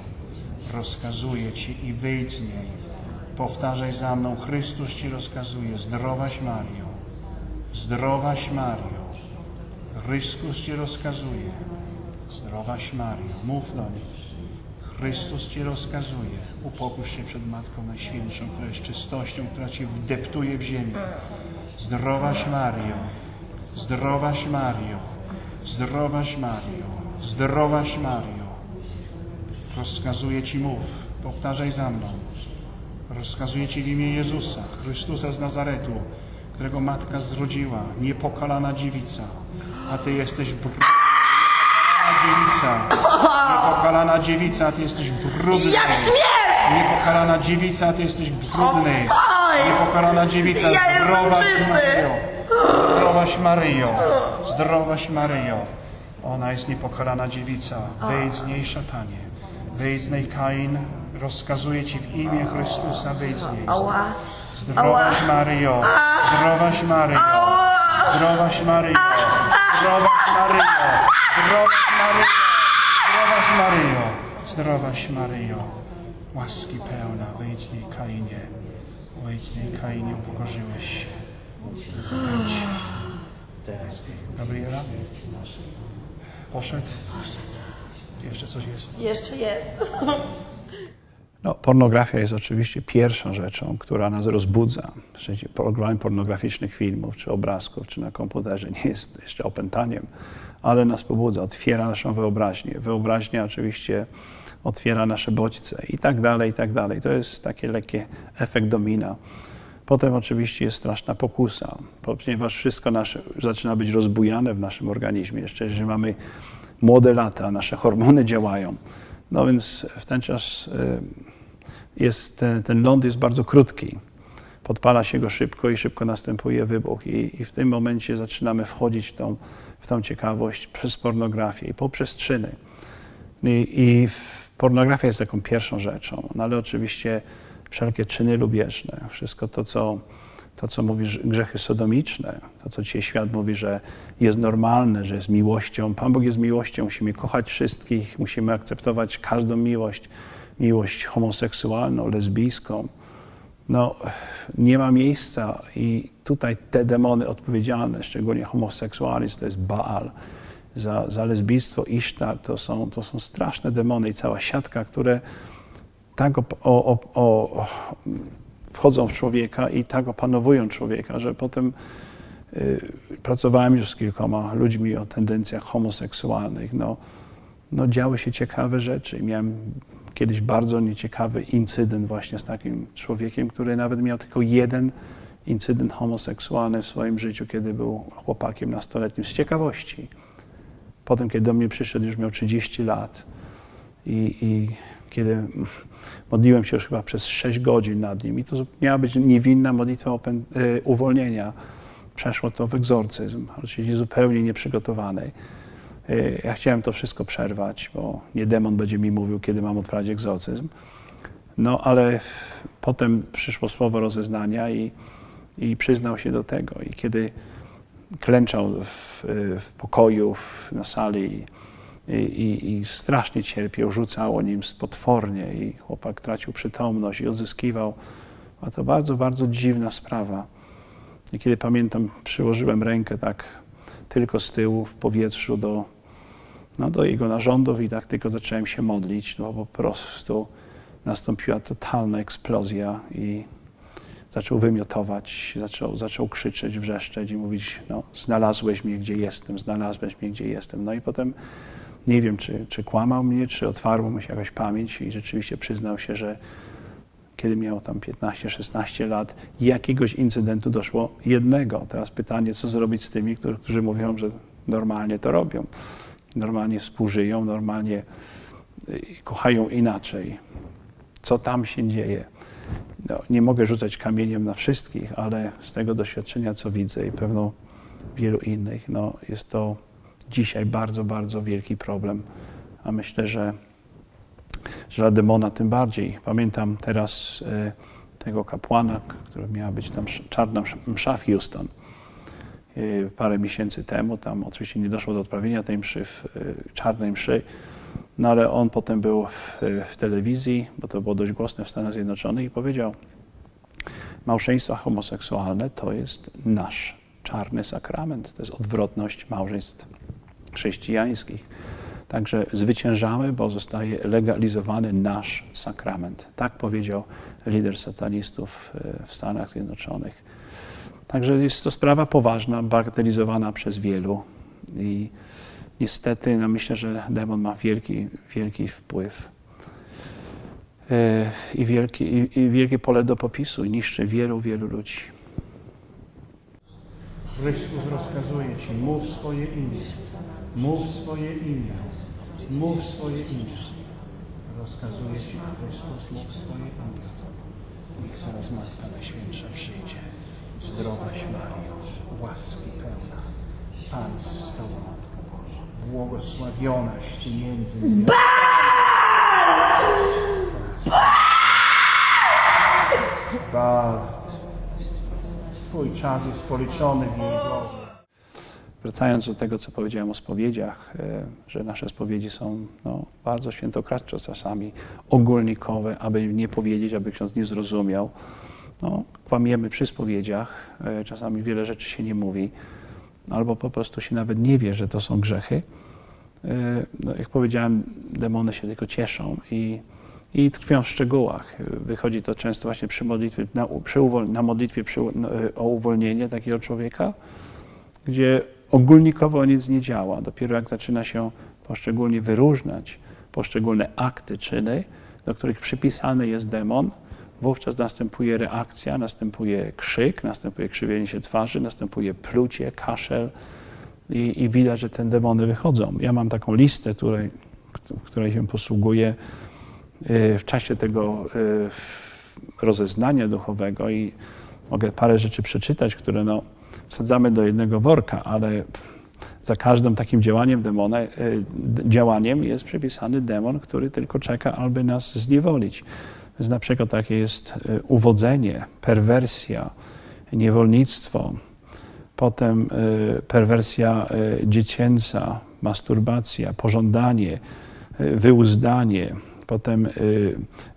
Rozkazuje Ci i wyjdź z niej. Powtarzaj za mną, Chrystus Ci rozkazuje, zdrowaś Mario, zdrowaś Mario, Chrystus Ci rozkazuje, zdrowaś Mario, mów do niej. Chrystus Ci rozkazuje, upokój się przed Matką Najświętszą, która jest czystością, która Ci wdeptuje w ziemię. Zdrowaś Mario, zdrowaś Mario, zdrowaś Mario, zdrowaś Mario. Rozkazuję Ci mów, powtarzaj za mną. Rozkazuję Ci w imię Jezusa, Chrystusa z Nazaretu, którego matka zrodziła, niepokalana dziewica, a Ty jesteś brudna, dziewica, niepokalana dziewica, a Ty jesteś brudny. Jak śmiesz! Niepokalana dziewica, a Ty jesteś brudny. Niepokalana dziewica, zdrowaś. Maryjo, zdrowaś Maryjo, zdrowaś Maryjo. Ona jest niepokalana dziewica, wyjdź z niej szatanie. Wyjdź z niej Kain, rozkazuję Ci w imię Chrystusa, wyjdź z niej. Zdrowaś Maryjo, zdrowaś Maryjo, zdrowaś Maryjo, zdrowaś Maryjo, zdrowaś Maryjo, zdrowaś Maryjo, zdrowaś Maryjo, łaski pełna, wyjdź niej Kainie, wyjdź niej Kainie, upokorzyłeś się. Gabriela? Poszedł? Poszedł. Jeszcze coś jest? Jeszcze jest. No, pornografia jest oczywiście pierwszą rzeczą, która nas rozbudza. Oglądanie pornograficznych filmów, czy obrazków, czy na komputerze nie jest jeszcze opętaniem, ale nas pobudza, otwiera naszą wyobraźnię. Wyobraźnia oczywiście otwiera nasze bodźce i tak dalej, i tak dalej. To jest taki lekki efekt domina. Potem oczywiście jest straszna pokusa, ponieważ wszystko nasze zaczyna być rozbujane w naszym organizmie. Jeszcze jeżeli mamy młode lata, nasze hormony działają. No więc w ten czas y, jest, ten, ten ląd jest bardzo krótki. Podpala się go szybko i szybko następuje wybuch. I, i w tym momencie zaczynamy wchodzić w tą, w tą ciekawość przez pornografię i poprzez czyny. I, i pornografia jest taką pierwszą rzeczą, no ale oczywiście wszelkie czyny lubieżne, wszystko to, co, to, co mówi że grzechy sodomiczne, to, co dzisiaj świat mówi, że jest normalne, że jest miłością. Pan Bóg jest miłością, musimy kochać wszystkich, musimy akceptować każdą miłość, miłość homoseksualną, lesbijską. No, nie ma miejsca i tutaj te demony odpowiedzialne, szczególnie homoseksualizm, to jest Baal, za, za lesbijstwo, to są, to są straszne demony i cała siatka, które tak o, o, o, wchodzą w człowieka i tak opanowują człowieka, że potem y, pracowałem już z kilkoma ludźmi o tendencjach homoseksualnych. No, no działy się ciekawe rzeczy. Miałem kiedyś bardzo nieciekawy incydent właśnie z takim człowiekiem, który nawet miał tylko jeden incydent homoseksualny w swoim życiu, kiedy był chłopakiem nastoletnim z ciekawości. Potem, kiedy do mnie przyszedł, już miał 30 lat i, i kiedy modliłem się już chyba przez 6 godzin nad nim i to miała być niewinna modlitwa y, uwolnienia. Przeszło to w egzorcyzm, oczywiście zupełnie nieprzygotowany. Ja chciałem to wszystko przerwać, bo nie demon będzie mi mówił, kiedy mam odprawić egzorcyzm. No ale potem przyszło słowo rozeznania i, i przyznał się do tego. I kiedy klęczał w, w pokoju, na sali i, i, i strasznie cierpiał, rzucało nim potwornie i chłopak tracił przytomność i odzyskiwał. A to bardzo, bardzo dziwna sprawa. I kiedy pamiętam, przyłożyłem rękę tak tylko z tyłu w powietrzu do, no, do jego narządów i tak tylko zacząłem się modlić, no po prostu nastąpiła totalna eksplozja i zaczął wymiotować, zaczął, zaczął krzyczeć, wrzeszczeć i mówić, no znalazłeś mnie, gdzie jestem, znalazłeś mnie, gdzie jestem. No i potem nie wiem, czy, czy kłamał mnie, czy otwarła mu się jakaś pamięć i rzeczywiście przyznał się, że kiedy miał tam 15-16 lat, jakiegoś incydentu doszło jednego. Teraz pytanie, co zrobić z tymi, którzy, którzy mówią, że normalnie to robią, normalnie współżyją, normalnie y, kochają inaczej. Co tam się dzieje? No, nie mogę rzucać kamieniem na wszystkich, ale z tego doświadczenia, co widzę i pewno wielu innych, no, jest to dzisiaj bardzo, bardzo wielki problem. A myślę, że, że dla demona tym bardziej. Pamiętam teraz e, tego kapłana, który miała być tam czarna msz- msza w Houston. E, parę miesięcy temu, tam oczywiście nie doszło do odprawienia tej mszy, w, e, czarnej mszy, no ale on potem był w, w telewizji, bo to było dość głośne w Stanach Zjednoczonych i powiedział, małżeństwa homoseksualne to jest nasz czarny sakrament, to jest odwrotność małżeństw chrześcijańskich. Także zwyciężamy, bo zostaje legalizowany nasz sakrament. Tak powiedział lider satanistów w Stanach Zjednoczonych. Także jest to sprawa poważna, bagatelizowana przez wielu i niestety no myślę, że demon ma wielki, wielki wpływ e, i, i wielkie pole do popisu i niszczy wielu, wielu ludzi. Chrystus rozkazuje Ci, mów swoje imię. Mów swoje imię. Mów swoje imię. Rozkazuje Ci Chrystus, mów swoje imię. Niech teraz Matka Najświętsza przyjdzie. Zdrowaś Maryjo, łaski pełna. Pan z Tobą. Błogosławionaś Ty między niewiastami. Bal. Twój czas jest policzony w jej. Wracając do tego, co powiedziałem o spowiedziach, e, że nasze spowiedzi są no, bardzo świętokradcze czasami, ogólnikowe, aby nie powiedzieć, aby ksiądz nie zrozumiał. No, kłamiemy przy spowiedziach, e, czasami wiele rzeczy się nie mówi, albo po prostu się nawet nie wie, że to są grzechy. E, No, jak powiedziałem, demony się tylko cieszą i, i tkwią w szczegółach. Wychodzi to często właśnie przy modlitwie, na, przy uwol, na modlitwie przy, no, o uwolnienie takiego człowieka, gdzie ogólnikowo nic nie działa. Dopiero jak zaczyna się poszczególnie wyróżniać poszczególne akty, czyny, do których przypisany jest demon, wówczas następuje reakcja, następuje krzyk, następuje krzywienie się twarzy, następuje plucie, kaszel i, i widać, że te demony wychodzą. Ja mam taką listę, której, której się posługuję y, w czasie tego y, rozeznania duchowego i mogę parę rzeczy przeczytać, które no, wsadzamy do jednego worka, ale za każdym takim działaniem demona, y, działaniem jest przypisany demon, który tylko czeka, aby nas zniewolić. Więc na przykład takie jest y, uwodzenie, perwersja, niewolnictwo, potem y, perwersja y, dziecięca, masturbacja, pożądanie, wyuzdanie, potem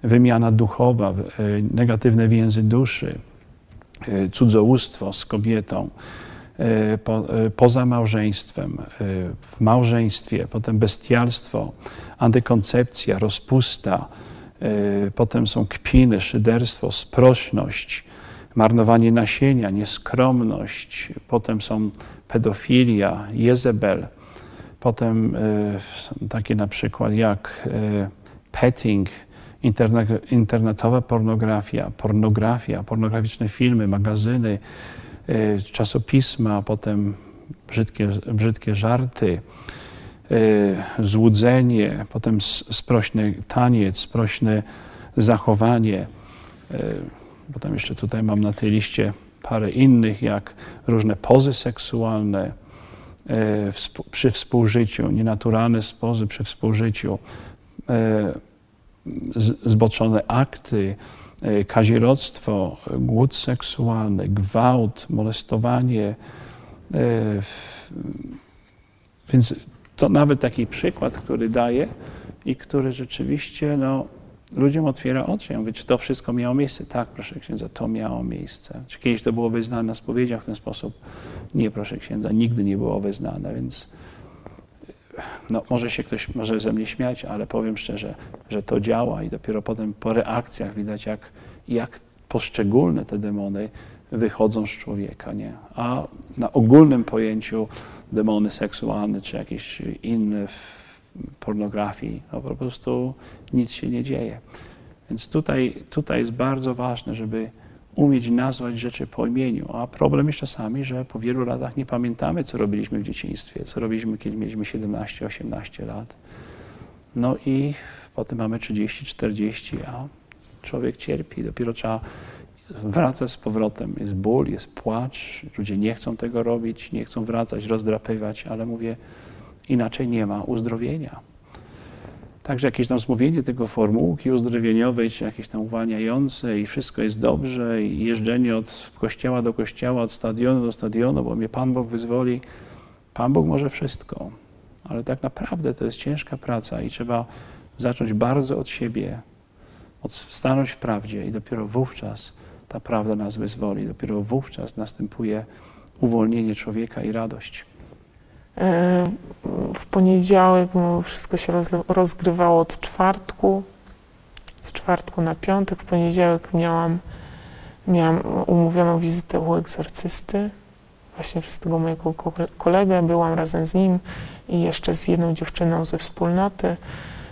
wymiana duchowa, negatywne więzy duszy, cudzołóstwo z kobietą, po, poza małżeństwem, w małżeństwie, potem bestialstwo, antykoncepcja, rozpusta, potem są kpiny, szyderstwo, sprośność, marnowanie nasienia, nieskromność, potem są pedofilia, Jezebel, potem y, takie na przykład jak y, petting, interne- internetowa pornografia, pornografia, pornograficzne filmy, magazyny, y, czasopisma, potem brzydkie, brzydkie żarty, y, złudzenie, potem sprośny taniec, sprośne zachowanie. y, Potem jeszcze tutaj mam na tej liście parę innych, jak różne pozy seksualne y, przy współżyciu, nienaturalne spozy przy współżyciu, y, zboczone akty, y, kazirodztwo, głód seksualny, gwałt, molestowanie. y, Więc to nawet taki przykład, który daje i który rzeczywiście no, ludziom otwiera oczy. Ja mówię, czy to wszystko miało miejsce? Tak, proszę księdza, to miało miejsce. Czy kiedyś to było wyznane na spowiedziach w ten sposób? Nie, proszę księdza, nigdy nie było wyznane, więc no, może się ktoś może ze mnie śmiać, ale powiem szczerze, że to działa i dopiero potem po reakcjach widać, jak, jak poszczególne te demony wychodzą z człowieka, nie? A na ogólnym pojęciu demony seksualne czy jakieś inne pornografii, no po prostu nic się nie dzieje. Więc tutaj, tutaj jest bardzo ważne, żeby umieć nazwać rzeczy po imieniu. A problem jest czasami, że po wielu latach nie pamiętamy, co robiliśmy w dzieciństwie, co robiliśmy, kiedy mieliśmy 17-18 lat. No i potem mamy 30-40, a człowiek cierpi. Dopiero trzeba wracać z powrotem. Jest ból, jest płacz, ludzie nie chcą tego robić, nie chcą wracać, rozdrapywać, ale mówię, inaczej nie ma uzdrowienia. Także jakieś tam zmówienie tego formułki uzdrowieniowej, czy jakieś tam uwalniające i wszystko jest dobrze i jeżdżenie od kościoła do kościoła, od stadionu do stadionu, bo mnie Pan Bóg wyzwoli. Pan Bóg może wszystko, ale tak naprawdę to jest ciężka praca i trzeba zacząć bardzo od siebie, od stanąć w prawdzie i dopiero wówczas ta prawda nas wyzwoli. Dopiero wówczas następuje uwolnienie człowieka i radość. E, W poniedziałek wszystko się rozgrywało od czwartku, z czwartku na piątek. W poniedziałek miałam, miałam umówioną wizytę u egzorcysty, właśnie przez tego mojego ko- kolegę. Byłam razem z nim i jeszcze z jedną dziewczyną ze wspólnoty.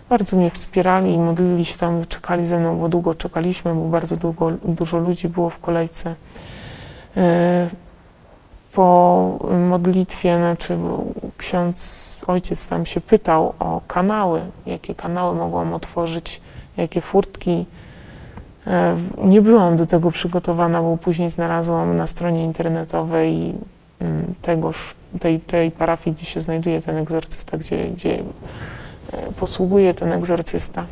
Bardzo mnie wspierali i modlili się tam, czekali ze mną, bo długo czekaliśmy, bo bardzo długo, dużo ludzi było w kolejce. E, po modlitwie, znaczy ksiądz, ojciec tam się pytał o kanały, jakie kanały mogłam otworzyć, jakie furtki. E, Nie byłam do tego przygotowana, bo później znalazłam na stronie internetowej mm, tegoż, tej, tej parafii, gdzie się znajduje ten egzorcysta, gdzie, gdzie posługuje ten egzorcysta.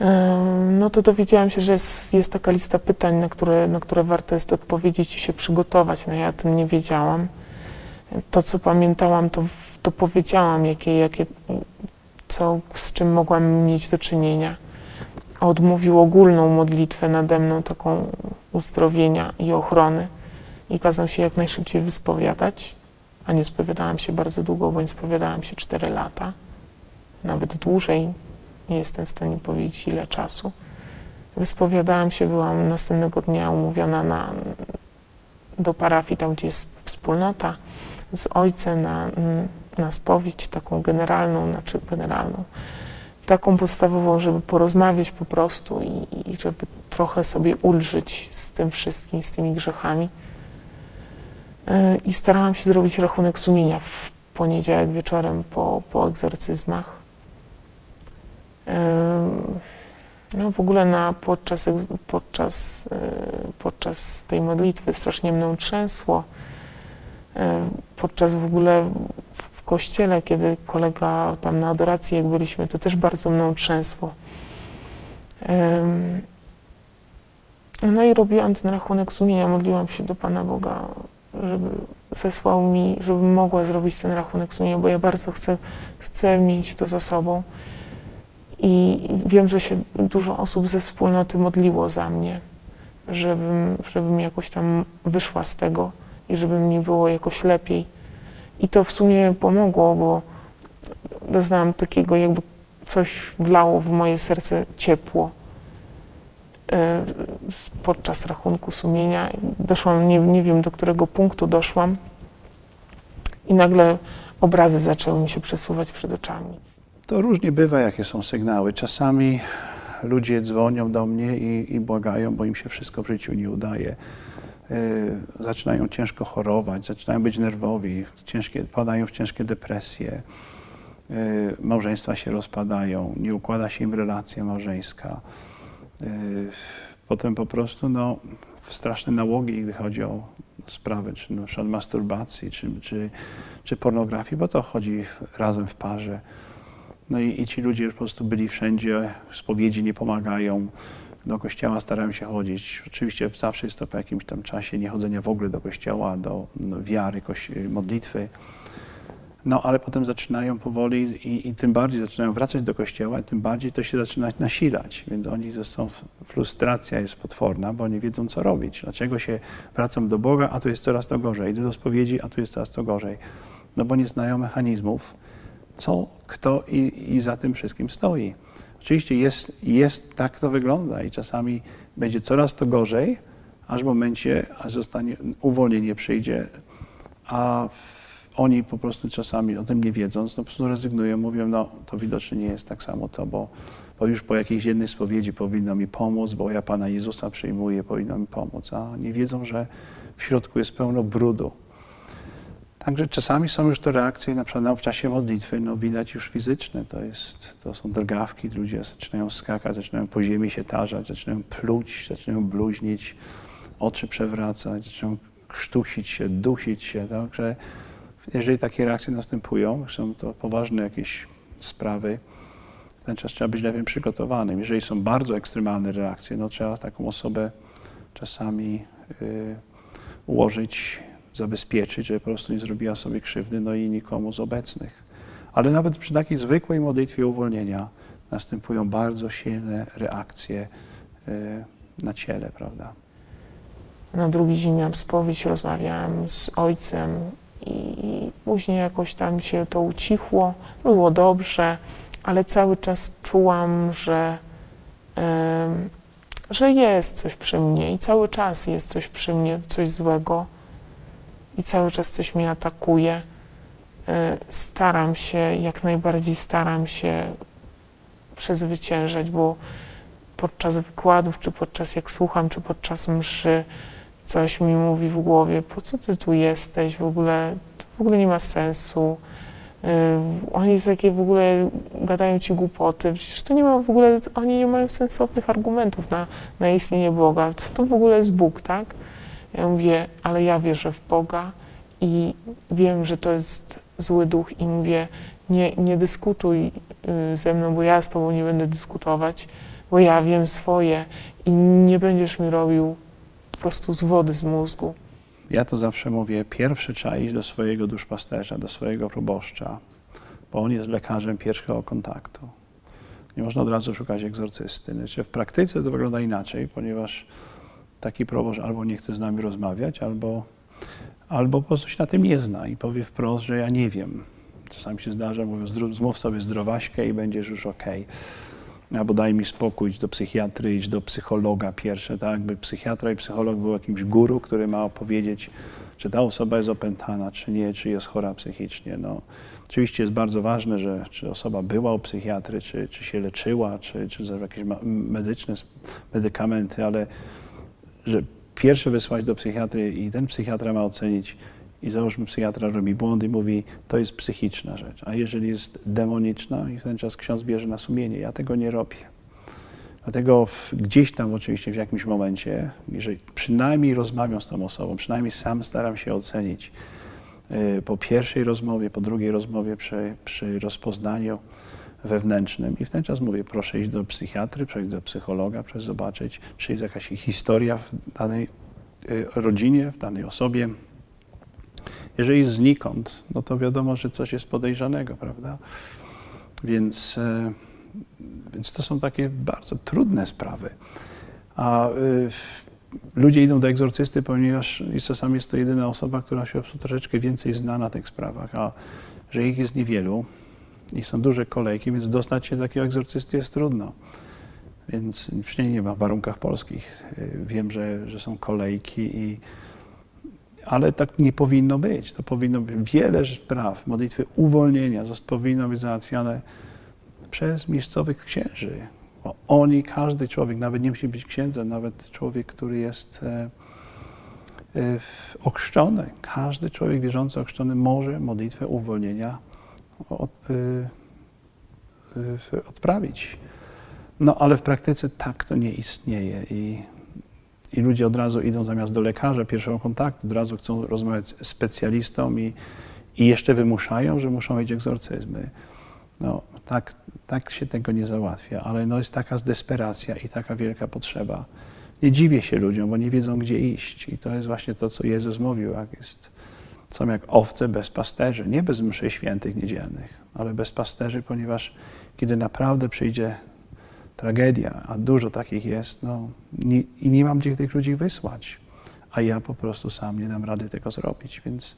Ym, No to dowiedziałam się, że jest, jest taka lista pytań, na które, na które warto jest odpowiedzieć i się przygotować. No ja o tym nie wiedziałam. To, co pamiętałam, to, to powiedziałam, jakie, jakie, co, z czym mogłam mieć do czynienia. Odmówił ogólną modlitwę nade mną, taką uzdrowienia i ochrony i kazał się jak najszybciej wyspowiadać, a nie spowiadałam się bardzo długo, bo nie spowiadałam się 4 lata, nawet dłużej, nie jestem w stanie powiedzieć ile czasu. Wyspowiadałam się, byłam następnego dnia umówiona na, do parafii, tam gdzie jest wspólnota, z ojcem na, na spowiedź taką generalną, znaczy generalną, taką podstawową, żeby porozmawiać po prostu i, i żeby trochę sobie ulżyć z tym wszystkim, z tymi grzechami. Yy, I starałam się zrobić rachunek sumienia w poniedziałek wieczorem po, po egzorcyzmach. Ym, No w ogóle na, podczas, podczas, y, podczas tej modlitwy strasznie mną trzęsło. Podczas w ogóle w, kościele, kiedy kolega tam na adoracji, jak byliśmy, to też bardzo mną trzęsło. No i robiłam ten rachunek sumienia, modliłam się do Pana Boga, żeby zesłał mi, żebym mogła zrobić ten rachunek sumienia, bo ja bardzo chcę, chcę mieć to za sobą. I wiem, że się dużo osób ze wspólnoty modliło za mnie, żebym, żebym jakoś tam wyszła z tego i żeby mi było jakoś lepiej. I to w sumie pomogło, bo doznałam takiego, jakby coś wlało w moje serce ciepło podczas rachunku sumienia. Doszłam, nie, nie wiem do którego punktu doszłam, i nagle obrazy zaczęły mi się przesuwać przed oczami. To różnie bywa, jakie są sygnały. Czasami ludzie dzwonią do mnie i, i błagają, bo im się wszystko w życiu nie udaje. Yy, zaczynają ciężko chorować, zaczynają być nerwowi, ciężkie, padają w ciężkie depresje, yy, małżeństwa się rozpadają, nie układa się im relacja małżeńska. Yy, potem po prostu no, straszne nałogi, gdy chodzi o sprawy, czy na przykład masturbacji, czy, czy, czy pornografii, bo to chodzi razem w parze. No i, i ci ludzie po prostu byli wszędzie, spowiedzi nie pomagają, do kościoła starają się chodzić. Oczywiście zawsze jest to po jakimś tam czasie niechodzenia w ogóle do kościoła, do no, wiary, kości- modlitwy. No ale potem zaczynają powoli i, i tym bardziej zaczynają wracać do kościoła, tym bardziej to się zaczyna nasilać. Więc oni są, frustracja jest potworna, bo nie wiedzą co robić. Dlaczego się wracam do Boga, a tu jest coraz to gorzej. Idę do spowiedzi, a tu jest coraz to gorzej. no bo nie znają mechanizmów, co, kto i, i za tym wszystkim stoi. Oczywiście jest, jest, tak to wygląda i czasami będzie coraz to gorzej, aż w momencie, aż zostanie, uwolnienie przyjdzie, a oni po prostu czasami o tym nie wiedząc, no po prostu rezygnują, mówią, no to widocznie nie jest tak samo to, bo, bo już po jakiejś jednej spowiedzi powinno mi pomóc, bo ja Pana Jezusa przyjmuję, powinno mi pomóc, a nie wiedzą, że w środku jest pełno brudu. Także czasami są już to reakcje, na przykład w czasie modlitwy, no widać już fizyczne, to, jest, to są drgawki, ludzie zaczynają skakać, zaczynają po ziemi się tarzać, zaczynają pluć, zaczynają bluźnić, oczy przewracać, zaczynają krztusić się, dusić się, także jeżeli takie reakcje następują, są to poważne jakieś sprawy, w ten czas trzeba być lepiej przygotowanym. Jeżeli są bardzo ekstremalne reakcje, no trzeba taką osobę czasami y, ułożyć, zabezpieczyć, żeby po prostu nie zrobiła sobie krzywdy, no i nikomu z obecnych. Ale nawet przy takiej zwykłej modlitwie uwolnienia następują bardzo silne reakcje y, na ciele, prawda? Na drugi dzień miałam spowiedź, rozmawiałam z ojcem i później jakoś tam się to ucichło, było dobrze, ale cały czas czułam, że, że jest coś przy mnie i cały czas jest coś przy mnie, coś złego i cały czas coś mnie atakuje. E, Staram się, jak najbardziej staram się przezwyciężać, bo podczas wykładów, czy podczas jak słucham, czy podczas mszy, coś mi mówi w głowie, po co ty tu jesteś, w ogóle, to w ogóle nie ma sensu. Yy, oni takie w ogóle gadają ci głupoty, przecież to nie ma w ogóle, oni nie mają sensownych argumentów na, na istnienie Boga. Co to w ogóle jest Bóg, tak? Ja mówię, ale ja wierzę w Boga i wiem, że to jest zły duch i mówię, nie, nie dyskutuj yy, ze mną, bo ja z tobą nie będę dyskutować, bo ja wiem swoje i nie będziesz mi robił prostu z wody z mózgu. Ja to zawsze mówię, pierwszy trzeba iść do swojego duszpasterza, do swojego proboszcza, bo on jest lekarzem pierwszego kontaktu. Nie można od razu szukać egzorcysty. Znaczy w praktyce to wygląda inaczej, ponieważ taki proboszcz albo nie chce z nami rozmawiać, albo, albo po prostu się na tym nie zna i powie wprost, że ja nie wiem. Czasami się zdarza, mówią, "Zdró- zmów sobie zdrowaśkę i będziesz już okej. Albo daj mi spokój, do psychiatry, idź do psychologa pierwsze, tak? By psychiatra i psycholog był jakimś guru, który ma opowiedzieć, czy ta osoba jest opętana, czy nie, czy jest chora psychicznie. No, oczywiście jest bardzo ważne, że czy osoba była u psychiatry, czy, czy się leczyła, czy, czy jakieś medyczne medykamenty, ale że pierwsze wysłać do psychiatry i ten psychiatra ma ocenić i załóżmy psychiatra robi błąd i mówi, to jest psychiczna rzecz, a jeżeli jest demoniczna i w ten czas ksiądz bierze na sumienie, ja tego nie robię. Dlatego w, gdzieś tam oczywiście w jakimś momencie, jeżeli przynajmniej rozmawiam z tą osobą, przynajmniej sam staram się ocenić y, po pierwszej rozmowie, po drugiej rozmowie przy, przy rozpoznaniu wewnętrznym i w ten czas mówię, proszę iść do psychiatry, przejść do psychologa, proszę zobaczyć, czy jest jakaś historia w danej y, rodzinie, w danej osobie. Jeżeli znikąd, no to wiadomo, że coś jest podejrzanego, prawda? Więc, e, więc to są takie bardzo trudne sprawy. A y, ludzie idą do egzorcysty, ponieważ czasami jest to jedyna osoba, która się troszeczkę więcej zna na tych sprawach, a że ich jest niewielu i są duże kolejki, więc dostać się do takiego egzorcysty jest trudno. Więc przynajmniej nie ma w warunkach polskich. Y, Wiem, że, że są kolejki i ale tak nie powinno być. To powinno być wiele spraw, modlitwy uwolnienia powinno być załatwiane przez miejscowych księży. Bo oni, każdy człowiek, nawet nie musi być księdzem, nawet człowiek, który jest e, e, każdy człowiek wierzący ochrzczony może modlitwę uwolnienia od, e, e, odprawić. No ale w praktyce tak to nie istnieje i i ludzie od razu idą zamiast do lekarza pierwszego kontaktu, od razu chcą rozmawiać z specjalistą i, i jeszcze wymuszają, że muszą mieć egzorcyzmy. No, tak, tak się tego nie załatwia, ale no jest taka zdesperacja i taka wielka potrzeba. Nie dziwię się ludziom, bo nie wiedzą, gdzie iść. I to jest właśnie to, co Jezus mówił, jak jest, są jak owce bez pasterzy, nie bez mszy świętych niedzielnych, ale bez pasterzy, ponieważ kiedy naprawdę przyjdzie tragedia, a dużo takich jest, no, nie, i nie mam gdzie tych ludzi wysłać, a ja po prostu sam nie dam rady tego zrobić, więc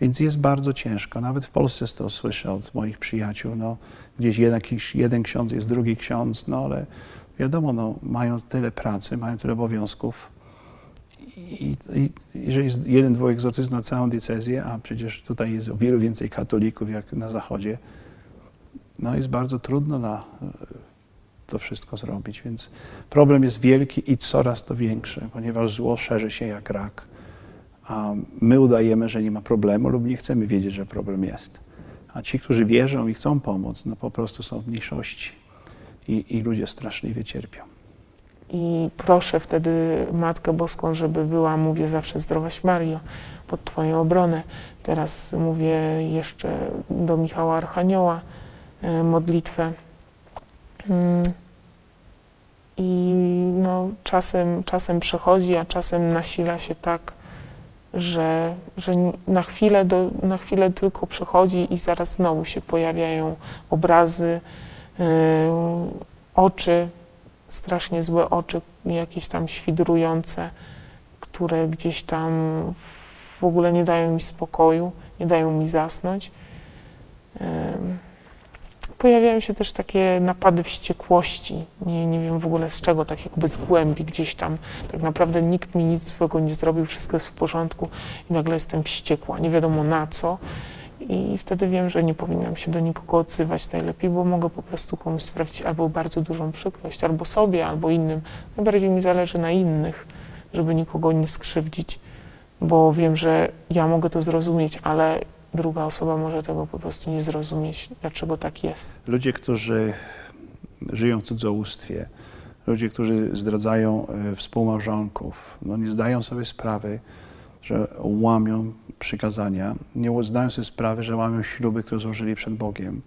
Więc jest bardzo ciężko. Nawet w Polsce to słyszę od moich przyjaciół. No, gdzieś jeden, jeden ksiądz jest drugi ksiądz, no ale wiadomo, no, mają tyle pracy, mają tyle obowiązków. I, i jeżeli jest jeden, dwóch egzorcyzmów na całą diecezję, a przecież tutaj jest o wiele więcej katolików jak na zachodzie, no jest bardzo trudno na to wszystko zrobić. Więc problem jest wielki i coraz to większy, ponieważ zło szerzy się jak rak. A my udajemy, że nie ma problemu lub nie chcemy wiedzieć, że problem jest. A ci, którzy wierzą i chcą pomóc, no po prostu są w mniejszości. I, i ludzie straszliwie cierpią. I proszę wtedy Matkę Boską, żeby była, mówię zawsze Zdrowaś Mario, pod Twoją obronę. Teraz mówię jeszcze do Michała Archanioła e, modlitwę. Mm. I no, czasem, czasem przechodzi, a czasem nasila się tak, że, że na, chwilę do, na chwilę tylko przechodzi i zaraz znowu się pojawiają obrazy, yy, oczy, strasznie złe oczy, jakieś tam świdrujące, które gdzieś tam w ogóle nie dają mi spokoju, nie dają mi zasnąć. Ym, Pojawiają się też takie napady wściekłości. Nie, nie wiem w ogóle z czego, tak jakby z głębi gdzieś tam. Tak naprawdę nikt mi nic złego nie zrobił, wszystko jest w porządku i nagle jestem wściekła, nie wiadomo na co. I wtedy wiem, że nie powinnam się do nikogo odzywać najlepiej, bo mogę po prostu komuś sprawić albo bardzo dużą przykrość, albo sobie, albo innym. Najbardziej mi zależy na innych, żeby nikogo nie skrzywdzić, bo wiem, że ja mogę to zrozumieć, ale druga osoba może tego po prostu nie zrozumieć, dlaczego tak jest. Ludzie, którzy żyją w cudzołóstwie, ludzie, którzy zdradzają e, współmałżonków, no nie zdają sobie sprawy, że łamią przykazania, nie zdają sobie sprawy, że łamią śluby, które złożyli przed Bogiem.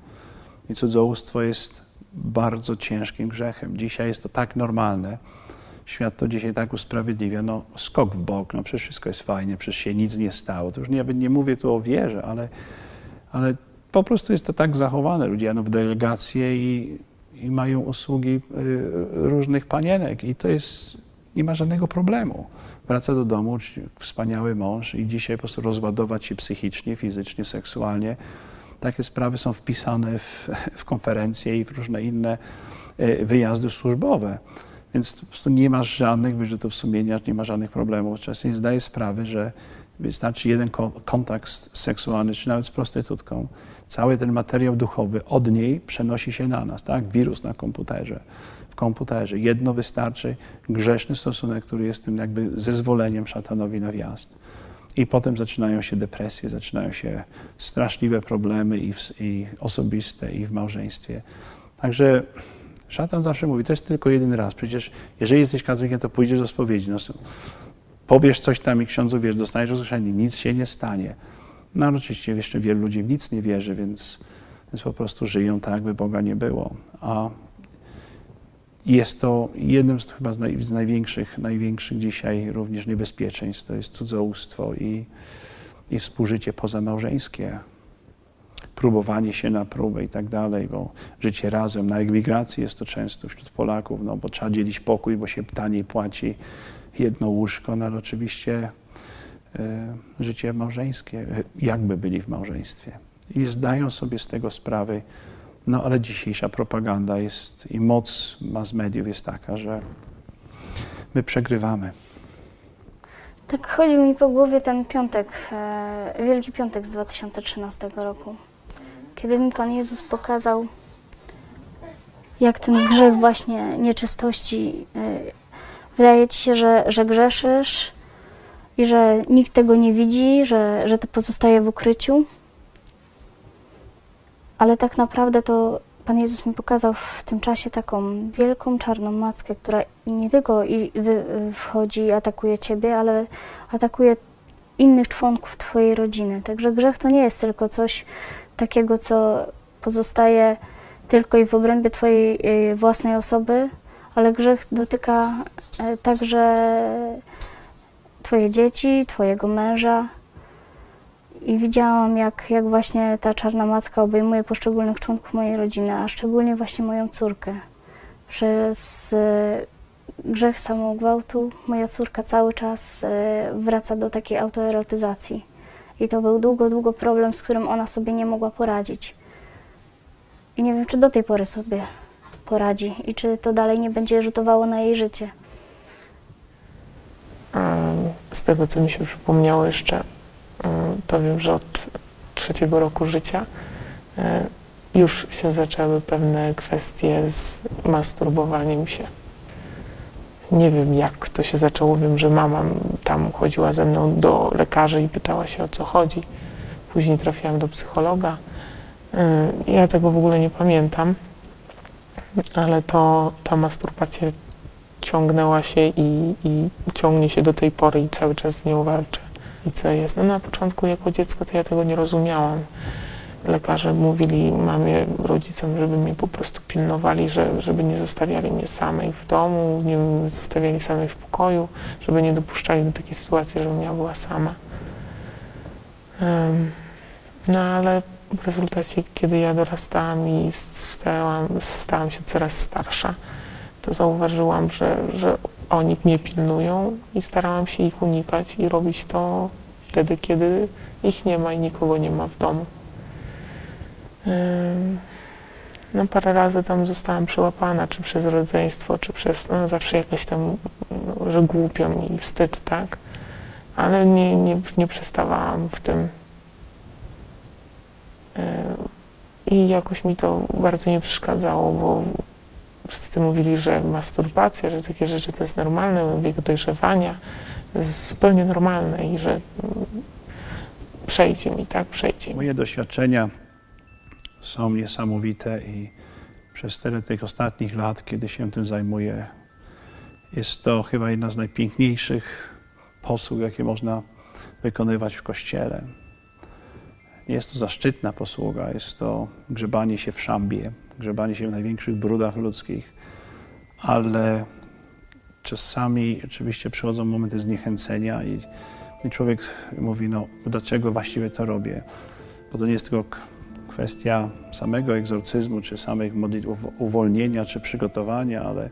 I cudzołóstwo jest bardzo ciężkim grzechem. Dzisiaj jest to tak normalne, świat to dzisiaj tak usprawiedliwia, no skok w bok, no przecież wszystko jest fajnie, przecież się nic nie stało. To już nie, nie mówię tu o wierze, ale, ale po prostu jest to tak zachowane. Ludzie jadą w delegacje i, i mają usługi y, różnych panienek i to jest, nie ma żadnego problemu. Wraca do domu, wspaniały mąż i dzisiaj po prostu rozładować się psychicznie, fizycznie, seksualnie. Takie sprawy są wpisane w, w konferencje i w różne inne y, wyjazdy służbowe. Więc po prostu nie ma żadnych wyrzutów sumienia, nie ma żadnych problemów. Czasem zdaję sprawę, że wystarczy jeden ko- kontakt seksualny, czy nawet z prostytutką. Cały ten materiał duchowy od niej przenosi się na nas, tak? Wirus na komputerze. W komputerze. Jedno wystarczy, grzeszny stosunek, który jest tym jakby zezwoleniem szatanowi na wjazd. I potem zaczynają się depresje, zaczynają się straszliwe problemy i, w, i osobiste, i w małżeństwie. Także Szatan zawsze mówi, to jest tylko jeden raz. Przecież jeżeli jesteś katolikiem, to pójdziesz do spowiedzi. No, powiesz coś tam i ksiądzu wiesz, dostaniesz rozgrzeszenie, nic się nie stanie. No ale oczywiście jeszcze wielu ludzi w nic nie wierzy, więc, więc po prostu żyją tak, jakby Boga nie było. A jest to jednym z chyba z, naj, z największych, największych dzisiaj również niebezpieczeństw. To jest cudzołóstwo i, i współżycie pozamałżeńskie próbowanie się na próbę i tak dalej, bo życie razem, na emigracji jest to często wśród Polaków, no bo trzeba dzielić pokój, bo się taniej płaci jedno łóżko, no ale oczywiście e, życie małżeńskie, jakby byli w małżeństwie. I zdają sobie z tego sprawy, no ale dzisiejsza propaganda jest i moc mass mediów jest taka, że my przegrywamy. Tak chodzi mi po głowie ten piątek, e, Wielki Piątek z 2013 roku, kiedy mi Pan Jezus pokazał, jak ten grzech właśnie nieczystości, e, wydaje Ci się, że, że grzeszysz i że nikt tego nie widzi, że, że to pozostaje w ukryciu, ale tak naprawdę to Pan Jezus mi pokazał w tym czasie taką wielką czarną mackę, która nie tylko wchodzi i atakuje Ciebie, ale atakuje innych członków Twojej rodziny. Także grzech to nie jest tylko coś takiego, co pozostaje tylko i w obrębie Twojej y, własnej osoby, ale grzech dotyka e, także Twoje dzieci, Twojego męża. I widziałam, jak, jak właśnie ta czarna macka obejmuje poszczególnych członków mojej rodziny, a szczególnie właśnie moją córkę. Przez e, grzech samogwałtu moja córka cały czas wraca do takiej autoerotyzacji. I to był długo, długo problem, z którym ona sobie nie mogła poradzić. I nie wiem, czy do tej pory sobie poradzi i czy to dalej nie będzie rzutowało na jej życie. Em, Z tego, co mi się przypomniało jeszcze, to wiem, że od trzeciego roku życia e, już się zaczęły pewne kwestie z masturbowaniem się. Nie wiem, jak to się zaczęło. Wiem, że mama tam chodziła ze mną do lekarzy i pytała się, o co chodzi. Później trafiłam do psychologa. E, Ja tego w ogóle nie pamiętam, ale to ta masturbacja ciągnęła się i, i ciągnie się do tej pory i cały czas z nią walczę. I co jest? No na początku jako dziecko to ja tego nie rozumiałam. Lekarze mówili mamie, rodzicom, żeby mnie po prostu pilnowali, że, żeby nie zostawiali mnie samej w domu, nie zostawiali samej w pokoju, żeby nie dopuszczali do takiej sytuacji, żebym ja była sama. No ale w rezultacie, kiedy ja dorastałam i stałam, stałam się coraz starsza, to zauważyłam, że, że oni mnie pilnują i starałam się ich unikać i robić to wtedy, kiedy ich nie ma i nikogo nie ma w domu. No parę razy tam zostałam przyłapana, czy przez rodzeństwo, czy przez, no zawsze jakaś tam, że głupio mi i wstyd, tak? Ale nie, nie, nie przestawałam w tym. Ym, I jakoś mi to bardzo nie przeszkadzało, bo wszyscy mówili, że masturbacja, że takie rzeczy to jest normalne, wiek dojrzewania, jest zupełnie normalne i że mm, przejdzie mi, tak, przejdzie mi. Moje doświadczenia są niesamowite i przez tyle tych ostatnich lat, kiedy się tym zajmuję, jest to chyba jedna z najpiękniejszych posług, jakie można wykonywać w Kościele. Nie jest to zaszczytna posługa, jest to grzebanie się w szambie, grzebanie się w największych brudach ludzkich, ale czasami oczywiście przychodzą momenty zniechęcenia i, i człowiek mówi, no dlaczego właściwie to robię? Bo to nie jest tylko kwestia samego egzorcyzmu, czy samych modlitw uwo- uwolnienia, czy przygotowania, ale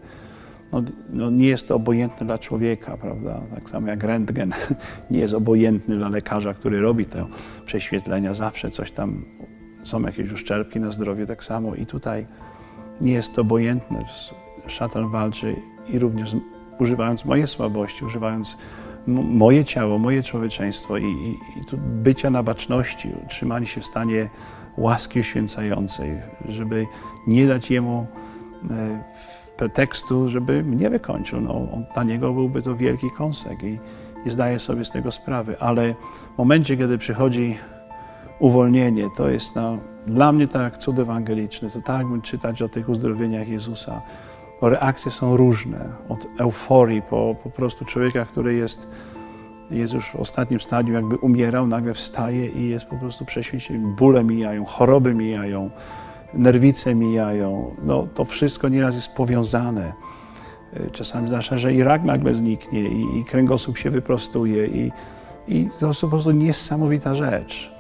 no, no nie jest to obojętne dla człowieka, prawda? Tak samo jak rentgen (laughs) nie jest obojętny dla lekarza, który robi te prześwietlenia. Zawsze coś tam, są jakieś uszczerbki na zdrowiu, tak samo i tutaj nie jest to obojętne. Szatan walczy i również używając mojej słabości, używając moje ciało, moje człowieczeństwo i, i, i bycia na baczności, utrzymanie się w stanie łaski uświęcającej, żeby nie dać jemu e, pretekstu, żeby mnie wykończył. No, dla niego byłby to wielki kąsek i, i zdaję sobie z tego sprawę, ale w momencie, kiedy przychodzi uwolnienie, to jest no, dla mnie tak cud ewangeliczny, to tak jakbym czytać o tych uzdrowieniach Jezusa. Bo reakcje są różne, od euforii po po prostu człowieka, który jest, jest już w ostatnim stadium, jakby umierał, nagle wstaje i jest po prostu prześwięcony. Bóle mijają, choroby mijają, nerwice mijają. No, to wszystko nieraz jest powiązane. Y, Czasami zdarza, że i rak nagle zniknie i, i kręgosłup się wyprostuje i, i to jest po prostu niesamowita rzecz.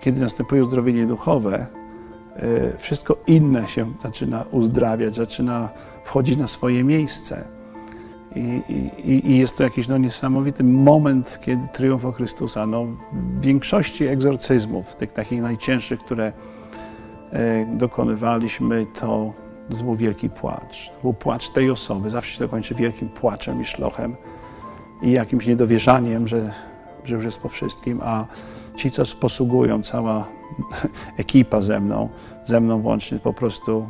Kiedy następuje uzdrowienie duchowe, y, wszystko inne się zaczyna uzdrawiać, zaczyna wchodzić na swoje miejsce. I, i, I jest to jakiś no, niesamowity moment, kiedy triumf o Chrystusa. No, w większości egzorcyzmów, tych takich najcięższych, które e, dokonywaliśmy, to, to był wielki płacz. To był płacz tej osoby. Zawsze się to kończy wielkim płaczem i szlochem i jakimś niedowierzaniem, że, że już jest po wszystkim, a ci, co posługują, cała (laughs) ekipa ze mną, ze mną włącznie, po prostu,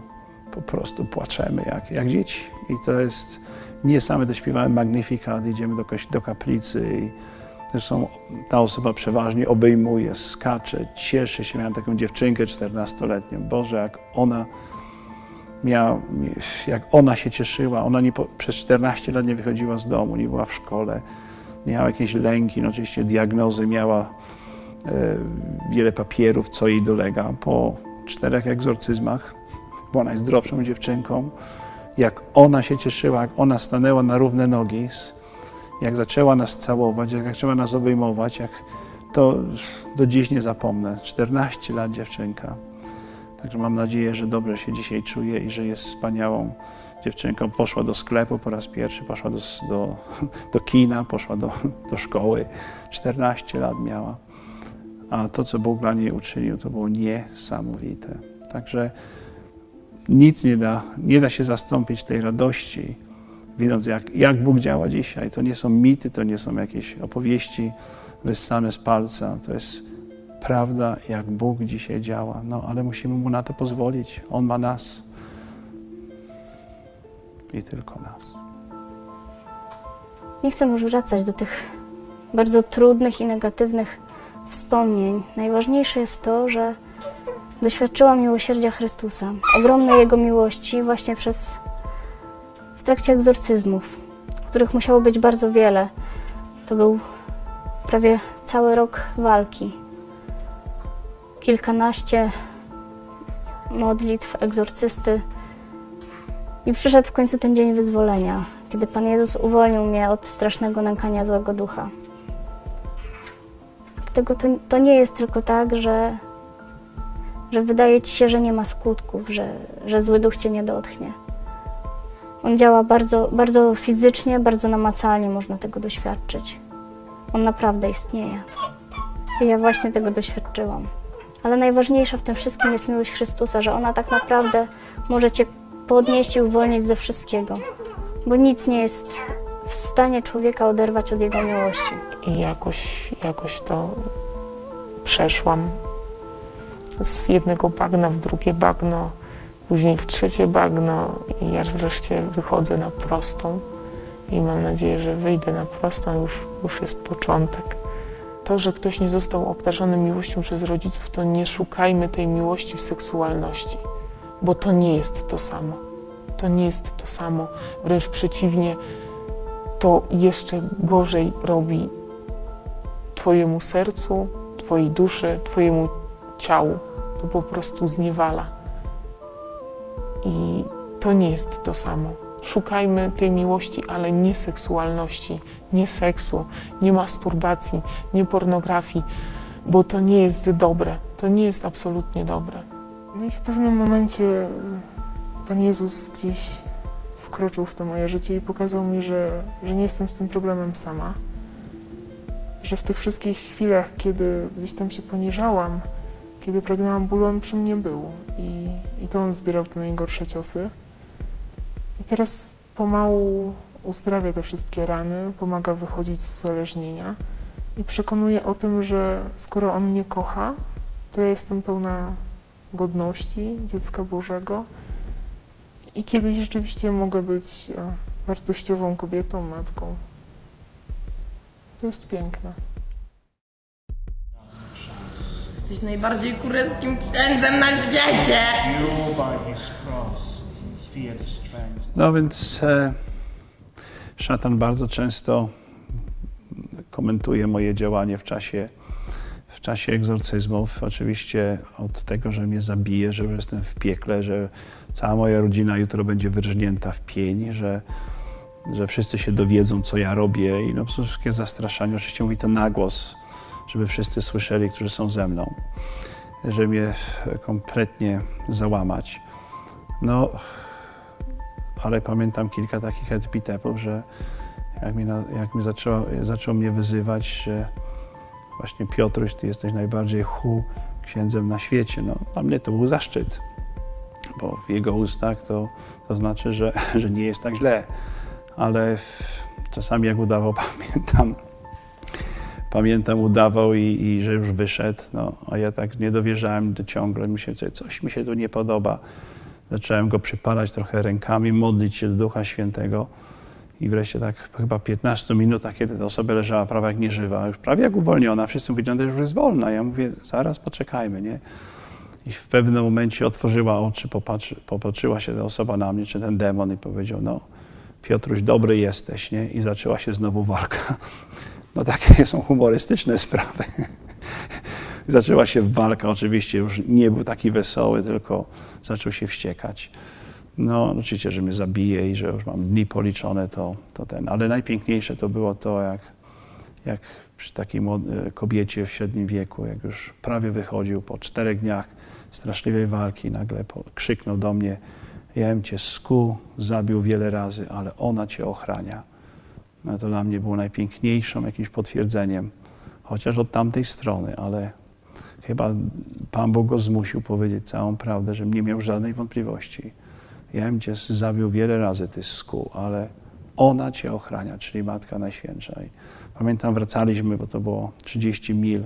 po prostu płaczemy jak, jak dzieci. I to jest nie same dośpiewałem Magnificat, idziemy do, do kaplicy i zresztą ta osoba przeważnie obejmuje, skacze, cieszy się. Miałem taką dziewczynkę 14-letnią. Boże, jak ona miała, jak ona się cieszyła. Ona nie, przez 14 lat nie wychodziła z domu, nie była w szkole. Miała jakieś lęki, no oczywiście diagnozy, miała e, wiele papierów, co jej dolega. Po czterech egzorcyzmach była najzdrowszą dziewczynką. Jak ona się cieszyła, jak ona stanęła na równe nogi, jak zaczęła nas całować, jak zaczęła nas obejmować, jak to do dziś nie zapomnę. 14 lat dziewczynka. Także mam nadzieję, że dobrze się dzisiaj czuje i że jest wspaniałą dziewczynką. Poszła do sklepu po raz pierwszy, poszła do, do, (laughs) do kina, poszła do, (laughs) do szkoły. 14 lat miała. a to, co Bóg dla niej uczynił, to było niesamowite. Także nic nie da, nie da się zastąpić tej radości, widząc jak, jak Bóg działa dzisiaj. To nie są mity, to nie są jakieś opowieści wyssane z palca, to jest prawda, jak Bóg dzisiaj działa. No, ale musimy Mu na to pozwolić. On ma nas i tylko nas. Nie chcę już wracać do tych bardzo trudnych i negatywnych wspomnień. Najważniejsze jest to, że doświadczyłam miłosierdzia Chrystusa, ogromnej Jego miłości właśnie przez w trakcie egzorcyzmów, których musiało być bardzo wiele. To był prawie cały rok walki. Kilkanaście modlitw egzorcysty i przyszedł w końcu ten dzień wyzwolenia, kiedy Pan Jezus uwolnił mnie od strasznego nękania złego ducha. Dlatego to, to nie jest tylko tak, że, że wydaje ci się, że nie ma skutków, że, że zły duch cię nie dotknie. On działa bardzo, bardzo fizycznie, bardzo namacalnie można tego doświadczyć. On naprawdę istnieje. I ja właśnie tego doświadczyłam. Ale najważniejsza w tym wszystkim jest miłość Chrystusa, że ona tak naprawdę może cię podnieść i uwolnić ze wszystkiego. Bo nic nie jest w stanie człowieka oderwać od Jego miłości. I jakoś, jakoś to przeszłam z jednego bagna w drugie bagno, później w trzecie bagno i aż wreszcie wychodzę na prostą i mam nadzieję, że wyjdę na prostą, już, już jest początek. To, że ktoś nie został obdarzony miłością przez rodziców, to nie szukajmy tej miłości w seksualności, bo to nie jest to samo. To nie jest to samo. Wręcz przeciwnie, to jeszcze gorzej robi Twojemu sercu, Twojej duszy, Twojemu ciału. To po prostu zniewala. I to nie jest to samo. Szukajmy tej miłości, ale nie seksualności, nie seksu, nie masturbacji, nie pornografii, bo to nie jest dobre. To nie jest absolutnie dobre. No i w pewnym momencie Pan Jezus gdzieś wkroczył w to moje życie i pokazał mi, że, że nie jestem z tym problemem sama. Że w tych wszystkich chwilach, kiedy gdzieś tam się poniżałam, kiedy pragnęłam bólu, on przy mnie był. I, I to on zbierał te najgorsze ciosy. I teraz pomału uzdrawia te wszystkie rany, pomaga wychodzić z uzależnienia i przekonuje o tym, że skoro on mnie kocha, to ja jestem pełna godności dziecka Bożego i kiedyś rzeczywiście mogę być e, wartościową kobietą, matką. To jest piękne. Jesteś najbardziej kureckim księdzem na świecie! No więc e, szatan bardzo często komentuje moje działanie w czasie, w czasie egzorcyzmów. Oczywiście od tego, że mnie zabije, że jestem w piekle, że cała moja rodzina jutro będzie wyrżnięta w pień, że, że wszyscy się dowiedzą, co ja robię i no, wszystkie zastraszanie. Oczywiście mówi to na głos, żeby wszyscy słyszeli, którzy są ze mną, żeby mnie kompletnie załamać. No, ale pamiętam kilka takich epitepów, że jak mi, jak mi zaczęło, zaczął mnie wyzywać, że właśnie Piotruś, ty jesteś najbardziej hu księdzem na świecie. No, dla mnie to był zaszczyt, bo w jego ustach to, to znaczy, że, (laughs) że nie jest tak źle. Ale w, czasami jak udawał, (laughs) pamiętam, pamiętam udawał i, i że już wyszedł, no, a ja tak nie dowierzałem ciągle, mi coś mi się tu nie podoba. Zacząłem go przypalać trochę rękami, modlić się do Ducha Świętego. I wreszcie tak chyba 15 minutach, kiedy ta osoba leżała prawie jak nieżywa, już prawie jak uwolniona, wszyscy mówili, że już jest wolna. Ja mówię, zaraz poczekajmy, nie? I w pewnym momencie otworzyła oczy, popatrzy, popatrzyła się ta osoba na mnie, czy ten demon i powiedział, no Piotruś, dobry jesteś, nie? I zaczęła się znowu walka. No takie są humorystyczne sprawy. (laughs) Zaczęła się walka, oczywiście już nie był taki wesoły, tylko zaczął się wściekać. No, oczywiście, że mnie zabije i że już mam dni policzone, to, to ten. Ale najpiękniejsze to było to, jak, jak przy takiej młode- kobiecie w średnim wieku, jak już prawie wychodził po czterech dniach straszliwej walki, nagle krzyknął do mnie: Ja bym cię skuł, zabił wiele razy, ale ona cię ochrania. No to dla mnie było najpiękniejszym jakimś potwierdzeniem, chociaż od tamtej strony, ale chyba Pan Bóg go zmusił powiedzieć całą prawdę, że nie miał żadnej wątpliwości. Ja bym cię zabił wiele razy, ty sku, ale ona cię ochrania, czyli Matka Najświętsza. I pamiętam, wracaliśmy, bo to było 30 mil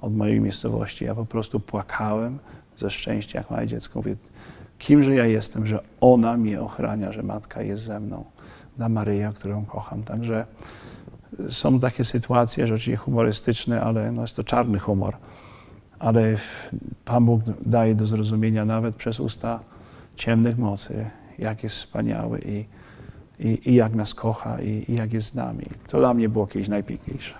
od mojej miejscowości. Ja po prostu płakałem ze szczęścia, jak małe dziecko. Mówię, kimże ja jestem, że ona mnie ochrania, że Matka jest ze mną na Maryję, którą kocham. Także y, są takie sytuacje, rzeczywiście humorystyczne, ale no jest to czarny humor. Ale Pan Bóg daje do zrozumienia nawet przez usta ciemnych mocy, jak jest wspaniały i, i, i jak nas kocha i, i jak jest z nami. To dla mnie było kiedyś najpiękniejsze.